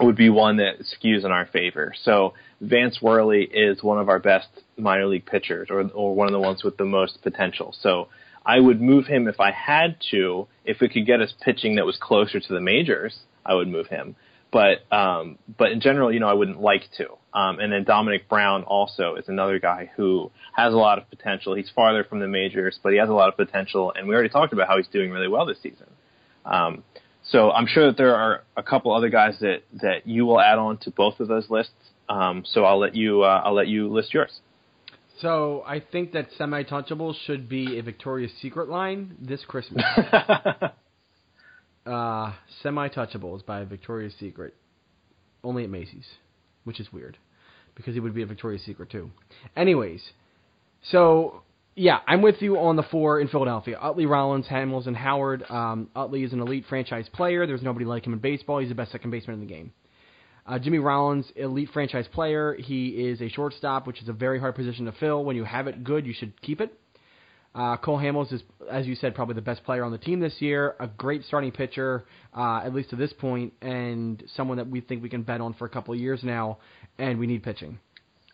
would be one that skews in our favor. So Vance Worley is one of our best minor league pitchers, or or one of the ones with the most potential. So I would move him if I had to. If we could get us pitching that was closer to the majors, I would move him. But um, but in general, you know, I wouldn't like to. Um, and then Domonic Brown also is another guy who has a lot of potential. He's farther from the majors, but he has a lot of potential. And we already talked about how he's doing really well this season. Um, so I'm sure that there are a couple other guys that, that you will add on to both of those lists. Um, so I'll let you uh, I'll let you list yours. So I think that semi-touchable should be a Victoria's Secret line this Christmas. uh, semi-touchables by Victoria's Secret, only at Macy's, which is weird because it would be a Victoria's Secret too. Anyways, so yeah, I'm with you on the four in Philadelphia. Utley, Rollins, Hamels, and Howard. Um, Utley is an elite franchise player. There's nobody like him in baseball. He's the best second baseman in the game. Uh, Jimmy Rollins, elite franchise player. He is a shortstop, which is a very hard position to fill. When you have it good, you should keep it. Uh, Cole Hamels is, as you said, probably the best player on the team this year. A great starting pitcher, uh, at least to this point, and someone that we think we can bet on for a couple of years now. And we need pitching.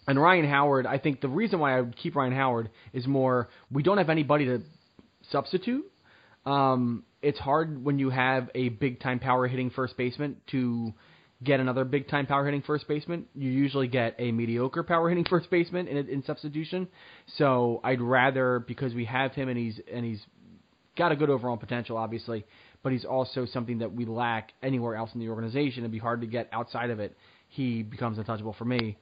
And Ryan Howard, I think the reason why I would keep Ryan Howard is more we don't have anybody to substitute. Um, it's hard when you have a big time power hitting first baseman to get another big time power hitting first baseman. You usually get a mediocre power hitting first baseman in, in substitution. So I'd rather because we have him and he's and he's got a good overall potential, obviously, but he's also something that we lack anywhere else in the organization. It'd be hard to get outside of it. He becomes untouchable for me.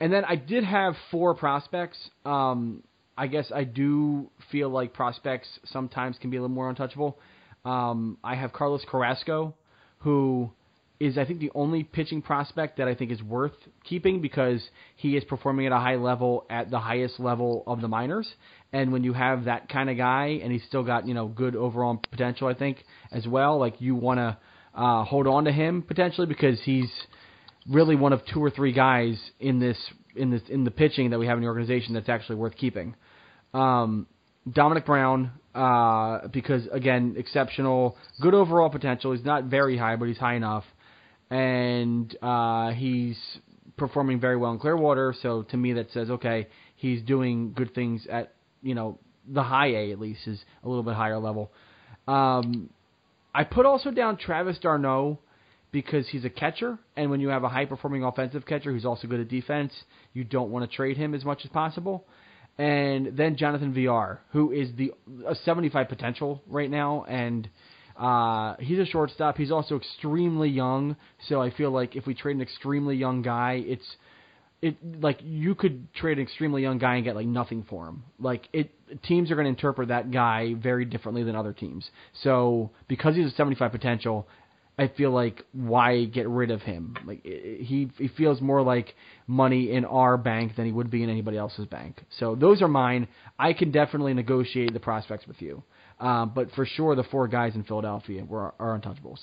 And then I did have four prospects. Um, I guess I do feel like prospects sometimes can be a little more untouchable. Um, I have Carlos Carrasco, who is I think the only pitching prospect that I think is worth keeping because he is performing at a high level at the highest level of the minors. And when you have that kind of guy and he's still got you know good overall potential, I think as well. Like you want to uh, hold on to him potentially because he's really one of two or three guys in this in this in the pitching that we have in the organization that's actually worth keeping. Um, Domonic Brown, uh, because again, exceptional, good overall potential. He's not very high, but he's high enough, and uh, he's performing very well in Clearwater. So to me, that says okay, he's doing good things at you know the high A at least is a little bit higher level. Um, I put also down Travis d'Arnaud because he's a catcher, and when you have a high performing offensive catcher who's also good at defense, you don't want to trade him as much as possible. And then Jonathan Villar, who is the a 75 potential right now, and uh, he's a shortstop. He's also extremely young, so I feel like if we trade an extremely young guy, it's it like you could trade an extremely young guy and get like nothing for him. Like it teams are going to interpret that guy very differently than other teams. So because he's a 75 potential, I feel like why get rid of him? Like he he feels more like money in our bank than he would be in anybody else's bank. So those are mine. I can definitely negotiate the prospects with you, um, but for sure the four guys in Philadelphia were are untouchables.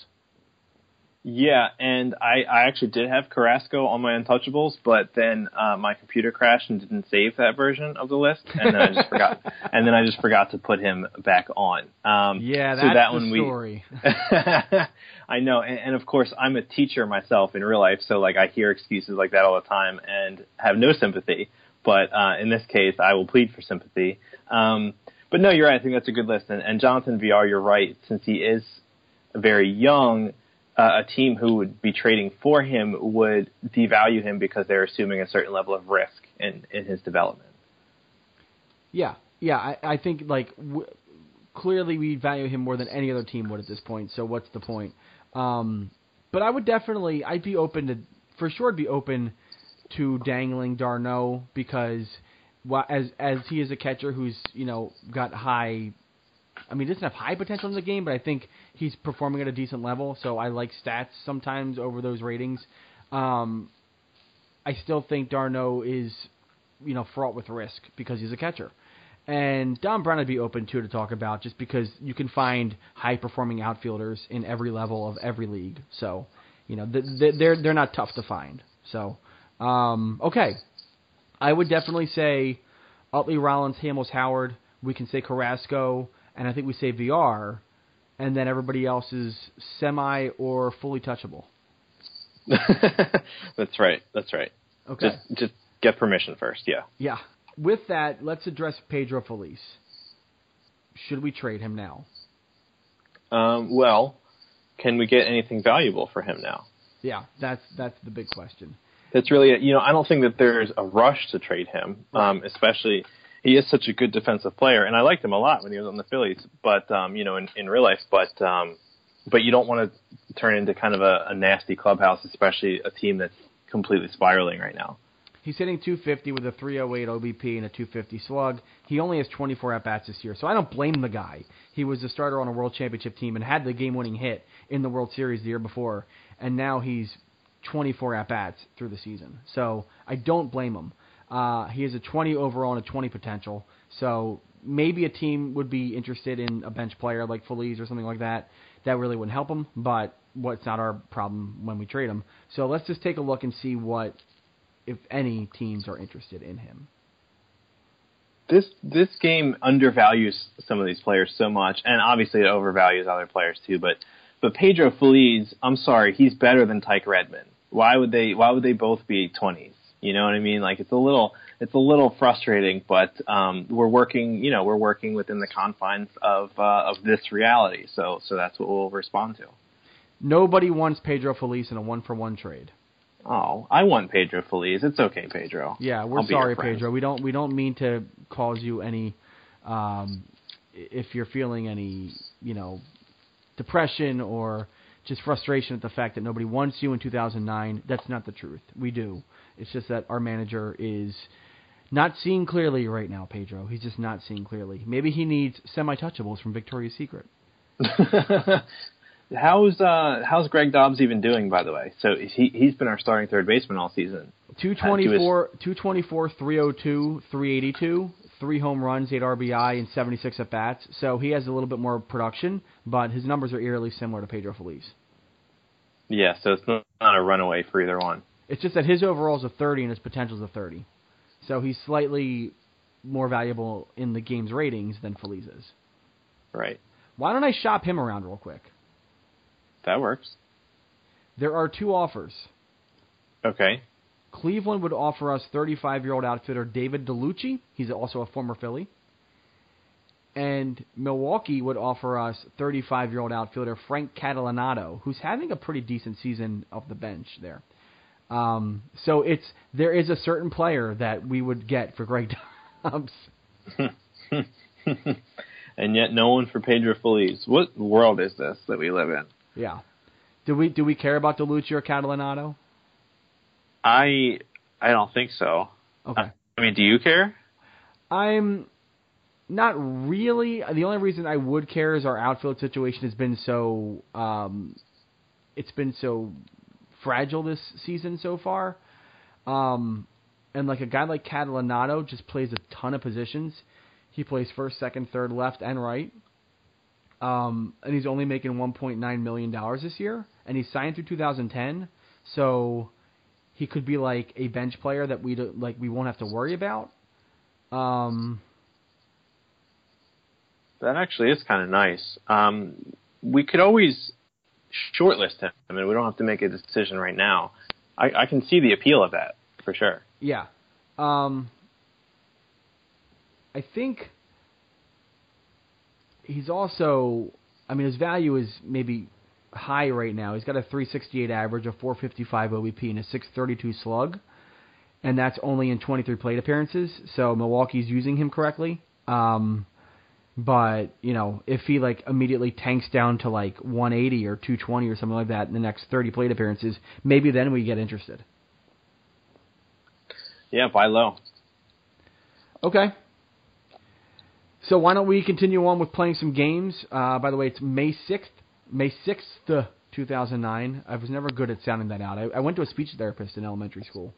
Yeah, and I, I actually did have Carrasco on my untouchables, but then uh, my computer crashed and didn't save that version of the list, and then I just forgot, and then I just forgot to put him back on. Um, yeah, that's so that the one story. We, I know, and, and of course I'm a teacher myself in real life, so like I hear excuses like that all the time and have no sympathy. But uh, in this case, I will plead for sympathy. Um, but no, you're right. I think that's a good list. And, and Jonathan Villar, you're right. Since he is very young, uh, a team who would be trading for him would devalue him because they're assuming a certain level of risk in, in his development. Yeah, yeah. I, I think like w- clearly we value him more than any other team would at this point. So what's the point? Um, but I would definitely, I'd be open to, for sure, I'd be open to dangling d'Arnaud because as as he is a catcher who's you know got high I mean, doesn't have high potential in the game, but I think he's performing at a decent level. So I like stats sometimes over those ratings. Um, I still think d'Arnaud is, you know, fraught with risk because he's a catcher. And Dom Brown I'd be open to to talk about just because you can find high performing outfielders in every level of every league. So, you know, they're they're not tough to find. So, um, okay, I would definitely say Utley, Rollins, Hamels, Howard. We can say Carrasco and I think we say VR, and then everybody else is semi or fully touchable. that's right. That's right. Okay. Just just get permission first. Yeah. Yeah. With that, let's address Pedro Feliz. should we trade him now? Um, well, can we get anything valuable for him now? Yeah, that's that's the big question. That's really. You know, I don't think that there's a rush to trade him, um, especially he is such a good defensive player, and I liked him a lot when he was on the Phillies. But um, you know, in, in real life, but um, but you don't want to turn into kind of a, a nasty clubhouse, especially a team that's completely spiraling right now. He's hitting 250 with a 308 OBP and a 250 slug. He only has 24 at bats this year, so I don't blame the guy. He was a starter on a World Championship team and had the game-winning hit in the World Series the year before, and now he's 24 at bats through the season. So I don't blame him. Uh, he has a 20 overall and a 20 potential. So maybe a team would be interested in a bench player like Feliz or something like that. That really wouldn't help him, but what's not our problem when we trade him. So let's just take a look and see what if any teams are interested in him. This this game undervalues some of these players so much, and obviously it overvalues other players too. But but Pedro Feliz, I'm sorry, he's better than Tyke Redmond. Why would they Why would they both be 20s? You know what I mean? Like it's a little it's a little frustrating, but um, we're working you know we're working within the confines of uh, of this reality. So so that's what we'll respond to. Nobody wants Pedro Feliz in a one for one trade. Oh, I want Pedro Feliz. It's okay, Pedro. Yeah, we're I'll sorry. Pedro. We don't we don't mean to cause you any um if you're feeling any, you know, depression or just frustration at the fact that nobody wants you in 2009. That's not the truth. We do. It's just that our manager is not seeing clearly right now, Pedro. He's just not seeing clearly. Maybe he needs semi-touchables from Victoria's Secret. how's uh how's Greg Dobbs even doing by the way? So he he's been our starting third baseman all season. 224, 224, 302, 382, three home runs, eight RBI, and 76 at bats. So he has a little bit more production, but his numbers are eerily similar to Pedro Feliz. Yeah, so it's not, a runaway for either one. It's just that his overall is a 30 and his potential is a 30. So he's slightly more valuable in the game's ratings than Feliz is. Right. Why don't I shop him around real quick? That works. There are two offers. Okay. Cleveland would offer us 35 year old outfitter David Dellucci. He's also a former Philly. And Milwaukee would offer us 35 year old outfielder Frank Catalanotto, who's having a pretty decent season off the bench there. Um, so it's there is a certain player that we would get for Greg Dobbs. and yet no one for Pedro Feliz. What world is this that we live in? Yeah. Do we do we care about Dellucci or Catalanotto? I I don't think so. Okay. I mean, do you care? I'm not really. The only reason I would care is our outfield situation has been so um, it's been so fragile this season so far. Um, and like a guy like Catalanotto just plays a ton of positions. He plays first, second, third, left, and right. Um, and he's only making 1.9 million dollars this year, and he's signed through 2010. So he could be like a bench player that we do, like we won't have to worry about. Um, That actually is kind of nice. Um, we could always shortlist him. I mean, we don't have to make a decision right now. I, I can see the appeal of that for sure. Yeah. Um, I think he's also, I mean, his value is maybe high right now. He's got a 368 average, a 455 OBP, and a 632 slug. And that's only in 23 plate appearances. So Milwaukee's using him correctly. Um, but you know, if he like immediately tanks down to like 180 or 220 or something like that in the next 30 plate appearances, maybe then we get interested. Yeah, buy low. Okay. So why don't we continue on with playing some games? Uh, by the way, it's May 6th, May 6th, 2009. I was never good at sounding that out. I, I went to a speech therapist in elementary school.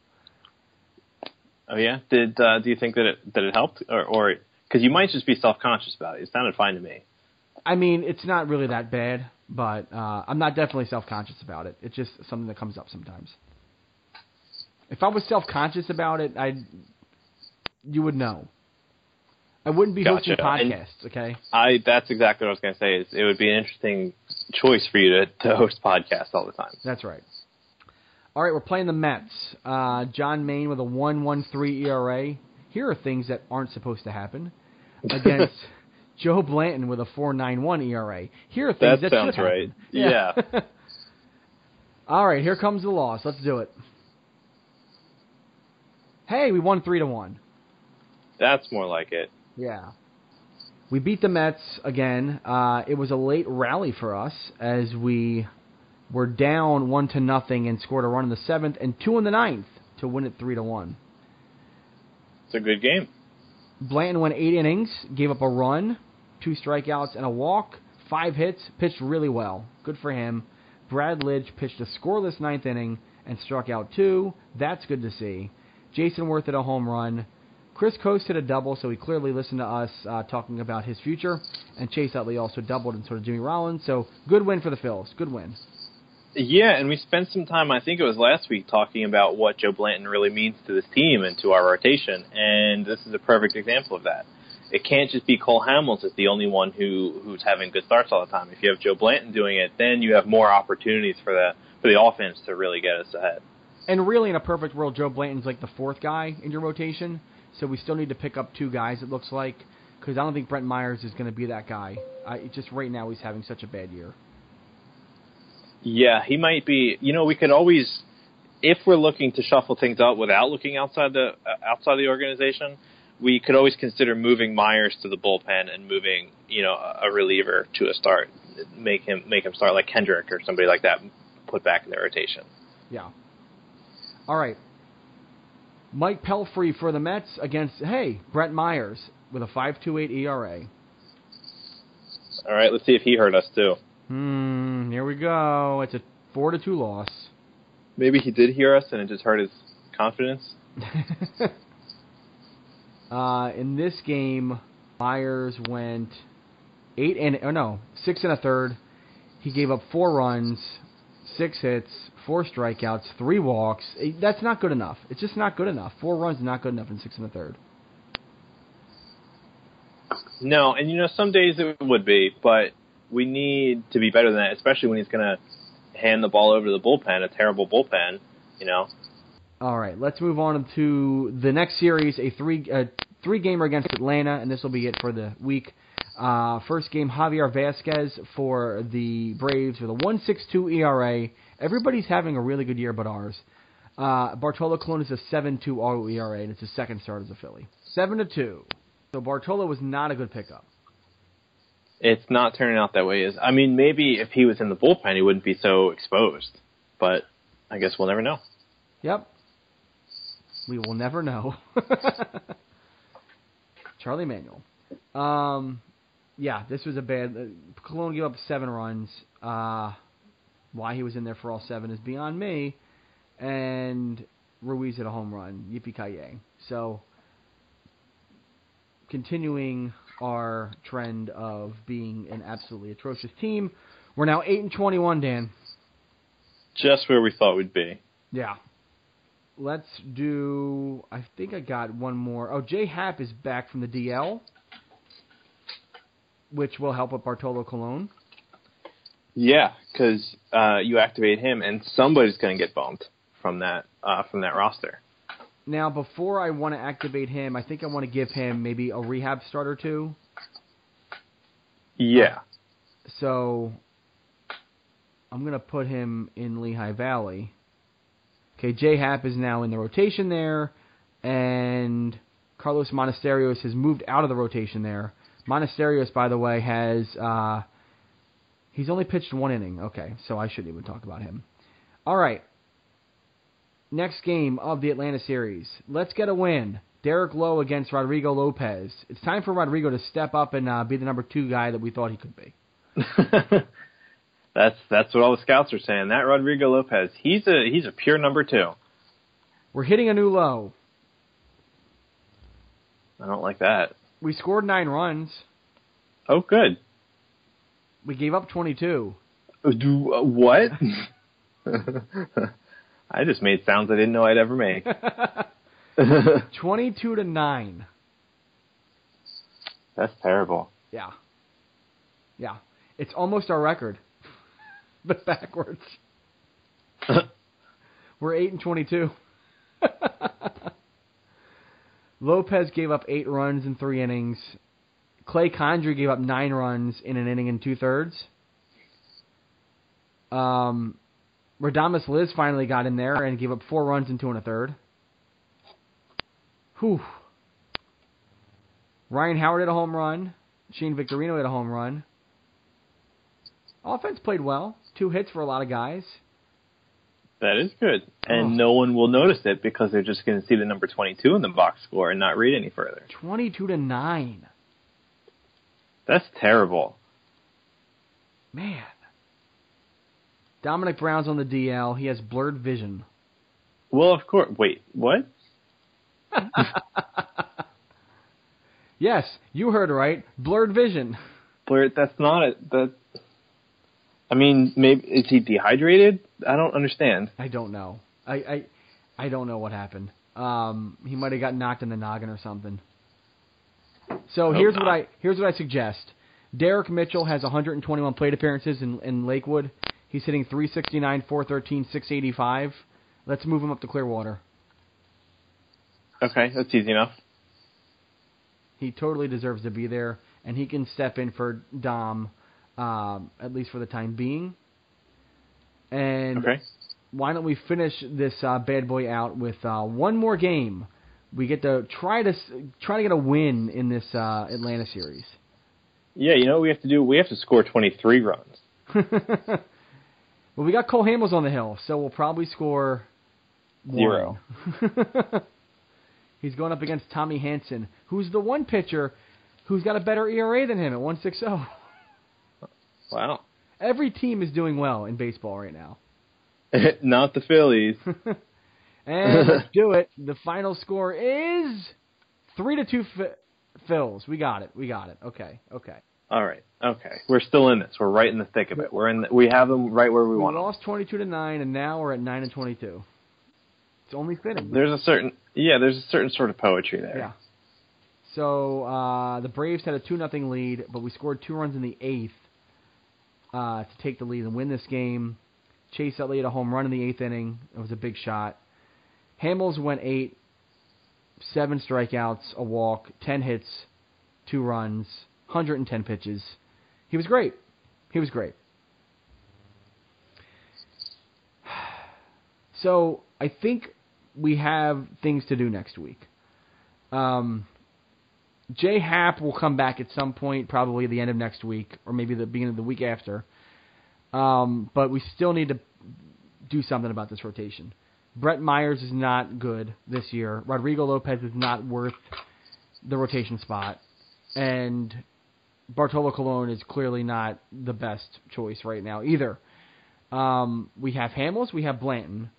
Oh yeah. Did uh, do you think that it that it helped, or or because you might just be self conscious about it? It sounded fine to me. I mean, it's not really that bad, but uh, I'm not definitely self-conscious about it. It's just something that comes up sometimes. If I was self-conscious about it, I, you would know. I wouldn't be hosting Gotcha. And- podcasts, okay? I that's exactly what I was going to say. Is it would be an interesting choice for you to, to host podcasts all the time. That's right. All right, we're playing the Mets. Uh, John Maine with a 1.13 ERA. Here are things that aren't supposed to happen against Joe Blanton with a 4.91 ERA. Here are things That that, sounds should happen. right. Yeah. All right, here comes the loss. Let's do it. Hey, we won three to one. That's more like it. Yeah. We beat the Mets again. Uh, it was a late rally for us as we were down one to nothing and scored a run in the seventh and two in the ninth to win it three to one. It's a good game. Blanton went eight innings, gave up a run, two strikeouts, and a walk, five hits, pitched really well. Good for him. Brad Lidge pitched a scoreless ninth inning and struck out two. That's good to see. Jayson Werth hit a home run. Chris Coste hit a double, so he clearly listened to us uh, talking about his future. And Chase Utley also doubled, and sort of Jimmy Rollins. So good win for the Phils. Good win. Yeah, and we spent some time, I think it was last week, talking about what Joe Blanton really means to this team and to our rotation, and this is a perfect example of that. It can't just be Cole Hamels as the only one who who's having good starts all the time. If you have Joe Blanton doing it, then you have more opportunities for the for the offense to really get us ahead. And really, in a perfect world, Joe Blanton's like the fourth guy in your rotation. So we still need to pick up two guys. It looks like because I don't think Brett Myers is going to be that guy. I, just right now he's having such a bad year. Yeah, he might be. You know, we could always, if we're looking to shuffle things up without looking outside the uh, outside the organization, we could always consider moving Myers to the bullpen and moving, you know, a, reliever to a start, make him make him start like Kendrick or somebody like that, put back in the rotation. Yeah. All right. Mike Pelfrey for the Mets against hey Brett Myers with a 5.28 ERA. All right, let's see if he heard us too. Hmm. Here we go. It's a four to two loss. Maybe he did hear us and it just hurt his confidence. uh, in this game, Myers went eight and oh no six and a third. He gave up four runs, six hits, four strikeouts, three walks. Eh, That's not good enough. It's just not good enough. Four runs is not good enough in six and a third. No, and you know some days it would be, but we need to be better than that, especially when he's going to hand the ball over to the bullpen, a terrible bullpen. You know, All right, let's move on to the next series, a three uh, three gamer against Atlanta, and this will be it for the week. Uh, first game, Javier Vazquez for the Braves with a 1.62 ERA. Everybody's having a really good year, but ours. Uh, Bartolo Colon is a 7.2 RO ERA, and it's his second start as a Philly. Seven to two. So Bartolo was not a good pickup. It's not turning out that way. Is I mean, maybe if he was in the bullpen, he wouldn't be so exposed. But I guess we'll never know. Yep. We will never know. Charlie Manuel. Um, yeah, this was a bad. Uh, Colon gave up seven runs. Uh, why he was in there for all seven is beyond me. And Ruiz hit a home run. Yippee ki So, continuing our trend of being an absolutely atrocious team, we're now eight and twenty-one. Dan. Just where we thought we'd be. Yeah. Let's do. I think I got one more. Oh, Jay Happ is back from the DL, which will help with Bartolo Colon. Yeah, because uh, you activate him, and somebody's going to get bumped from that uh, from that roster. Now, before I want to activate him, I think I want to give him maybe a rehab start or two. Yeah. So I'm going to put him in Lehigh Valley. Okay, Jay Happ is now in the rotation there, and Carlos Monasterios has moved out of the rotation there. Monasterios, by the way, has uh, he's only pitched one inning. Okay, so I shouldn't even talk about him. All right, next game of the Atlanta series. Let's get a win. Derek Lowe against Rodrigo Lopez. It's time for Rodrigo to step up and uh, be the number two guy that we thought he could be. that's that's what all the scouts are saying. That Rodrigo Lopez, he's a he's a pure number two. We're hitting a new low. I don't like that. We scored nine runs. Oh, good. We gave up 22. Do uh, what? I just made sounds I didn't know I'd ever make. 22 to 9. That's terrible. Yeah. Yeah. It's almost our record, but backwards. We're 8 and 22. Lopez gave up 8 runs in 3 innings. Clay Condrey gave up nine runs in an inning and two thirds. Um, Radhames Liz finally got in there and gave up four runs in two and a third. Whew. Ryan Howard had a home run. Shane Victorino had a home run. Offense played well. Two hits for a lot of guys. That is good. And Oh. no one will notice it because they're just going to see the number 22 in the box score and not read any further. Twenty-two to nine. That's terrible. Man. Domonic Brown's on the DL. He has blurred vision. Well, of course. Wait, what? yes, you heard right. Blurred vision. Blurred. that's not it. that. I mean, maybe is he dehydrated? I don't understand. I don't know. I I, I don't know what happened. Um, he might have got knocked in the noggin or something. So Hope here's what I here's what I suggest. Derek Mitchell has 121 plate appearances in, in Lakewood. He's hitting 369, 413, 685. Let's move him up to Clearwater. Okay, that's easy enough. He totally deserves to be there, and he can step in for Dom, um, at least for the time being. And Okay. why don't we finish this uh, bad boy out with uh, one more game? We get to try to try to get a win in this uh, Atlanta series. Yeah, you know what we have to do? We have to score 23 runs. well, we got Cole Hamels on the hill, so we'll probably score one. Zero. He's going up against Tommy Hanson, who's the one pitcher who's got a better ERA than him at 1.60. Wow. Every team is doing well in baseball right now. not the Phillies. And let's do it. The final score is three to two. Phils, we got it. We got it. Okay. Okay. All right. Okay. We're still in this. We're right in the thick of it. We're in. The, we have them right where we We want them. lost twenty-two to nine, and now we're at nine and twenty-two. It's only fitting. There's a certain yeah. There's a certain sort of poetry there. Yeah. So uh, the Braves had a two nothing lead, but we scored two runs in the eighth uh, to take the lead and win this game. Chase Utley had a home run in the eighth inning. It was a big shot. Hamels went eight, seven strikeouts, a walk, ten hits, two runs, 110 pitches. He was great. He was great. So I think we have things to do next week. Um, Jay Happ will come back at some point, probably the end of next week, or maybe the beginning of the week after. Um, but we still need to do something about this rotation. Brett Myers is not good this year. Rodrigo Lopez is not worth the rotation spot, and Bartolo Colon is clearly not the best choice right now either. Um, we have Hamels, we have Blanton,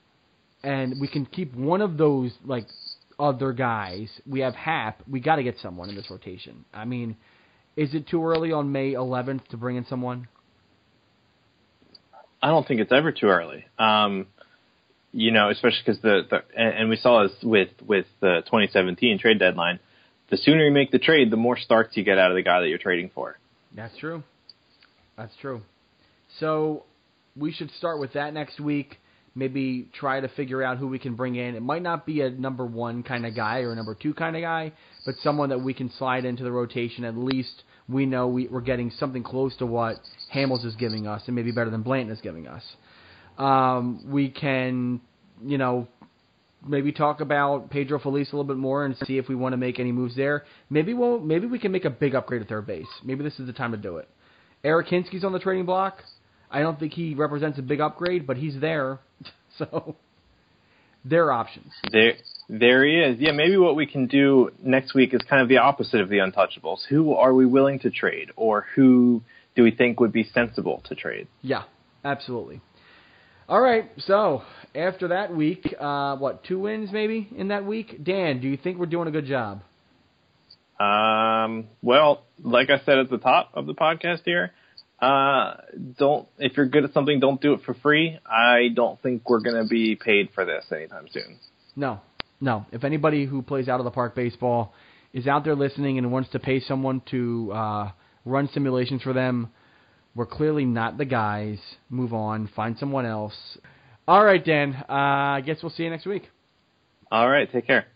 and we can keep one of those like other guys. We have Happ. We got to get someone in this rotation. I mean, is it too early on May 11th to bring in someone? I don't think it's ever too early. Um, you know, especially because the, the and, and we saw this with with the 2017 trade deadline. The sooner you make the trade, the more starts you get out of the guy that you're trading for. That's true. That's true. So we should start with that next week. Maybe try to figure out who we can bring in. It might not be a number one kind of guy or a number two kind of guy, but someone that we can slide into the rotation. At least we know we, we're getting something close to what Hamels is giving us, and maybe better than Blanton is giving us. Um, we can, you know, maybe talk about Pedro Feliz a little bit more and see if we want to make any moves there. Maybe we'll maybe we can make a big upgrade at third base. Maybe this is the time to do it. Eric Hinske's on the trading block. I don't think he represents a big upgrade, but he's there. So there are options. There, there he is. Yeah, maybe what we can do next week is kind of the opposite of the untouchables. Who are we willing to trade, or who do we think would be sensible to trade? Yeah, absolutely. All right, so after that week, uh, what two wins maybe in that week? Dan, do you think we're doing a good job? Um, well, like I said at the top of the podcast here, uh, don't if you're good at something, don't do it for free. I don't think we're going to be paid for this anytime soon. No, no. If anybody who plays out of the park baseball is out there listening and wants to pay someone to uh, run simulations for them, we're clearly not the guys. Move on, find someone else. All right, Dan. Uh, I guess we'll see you next week. All right, take care.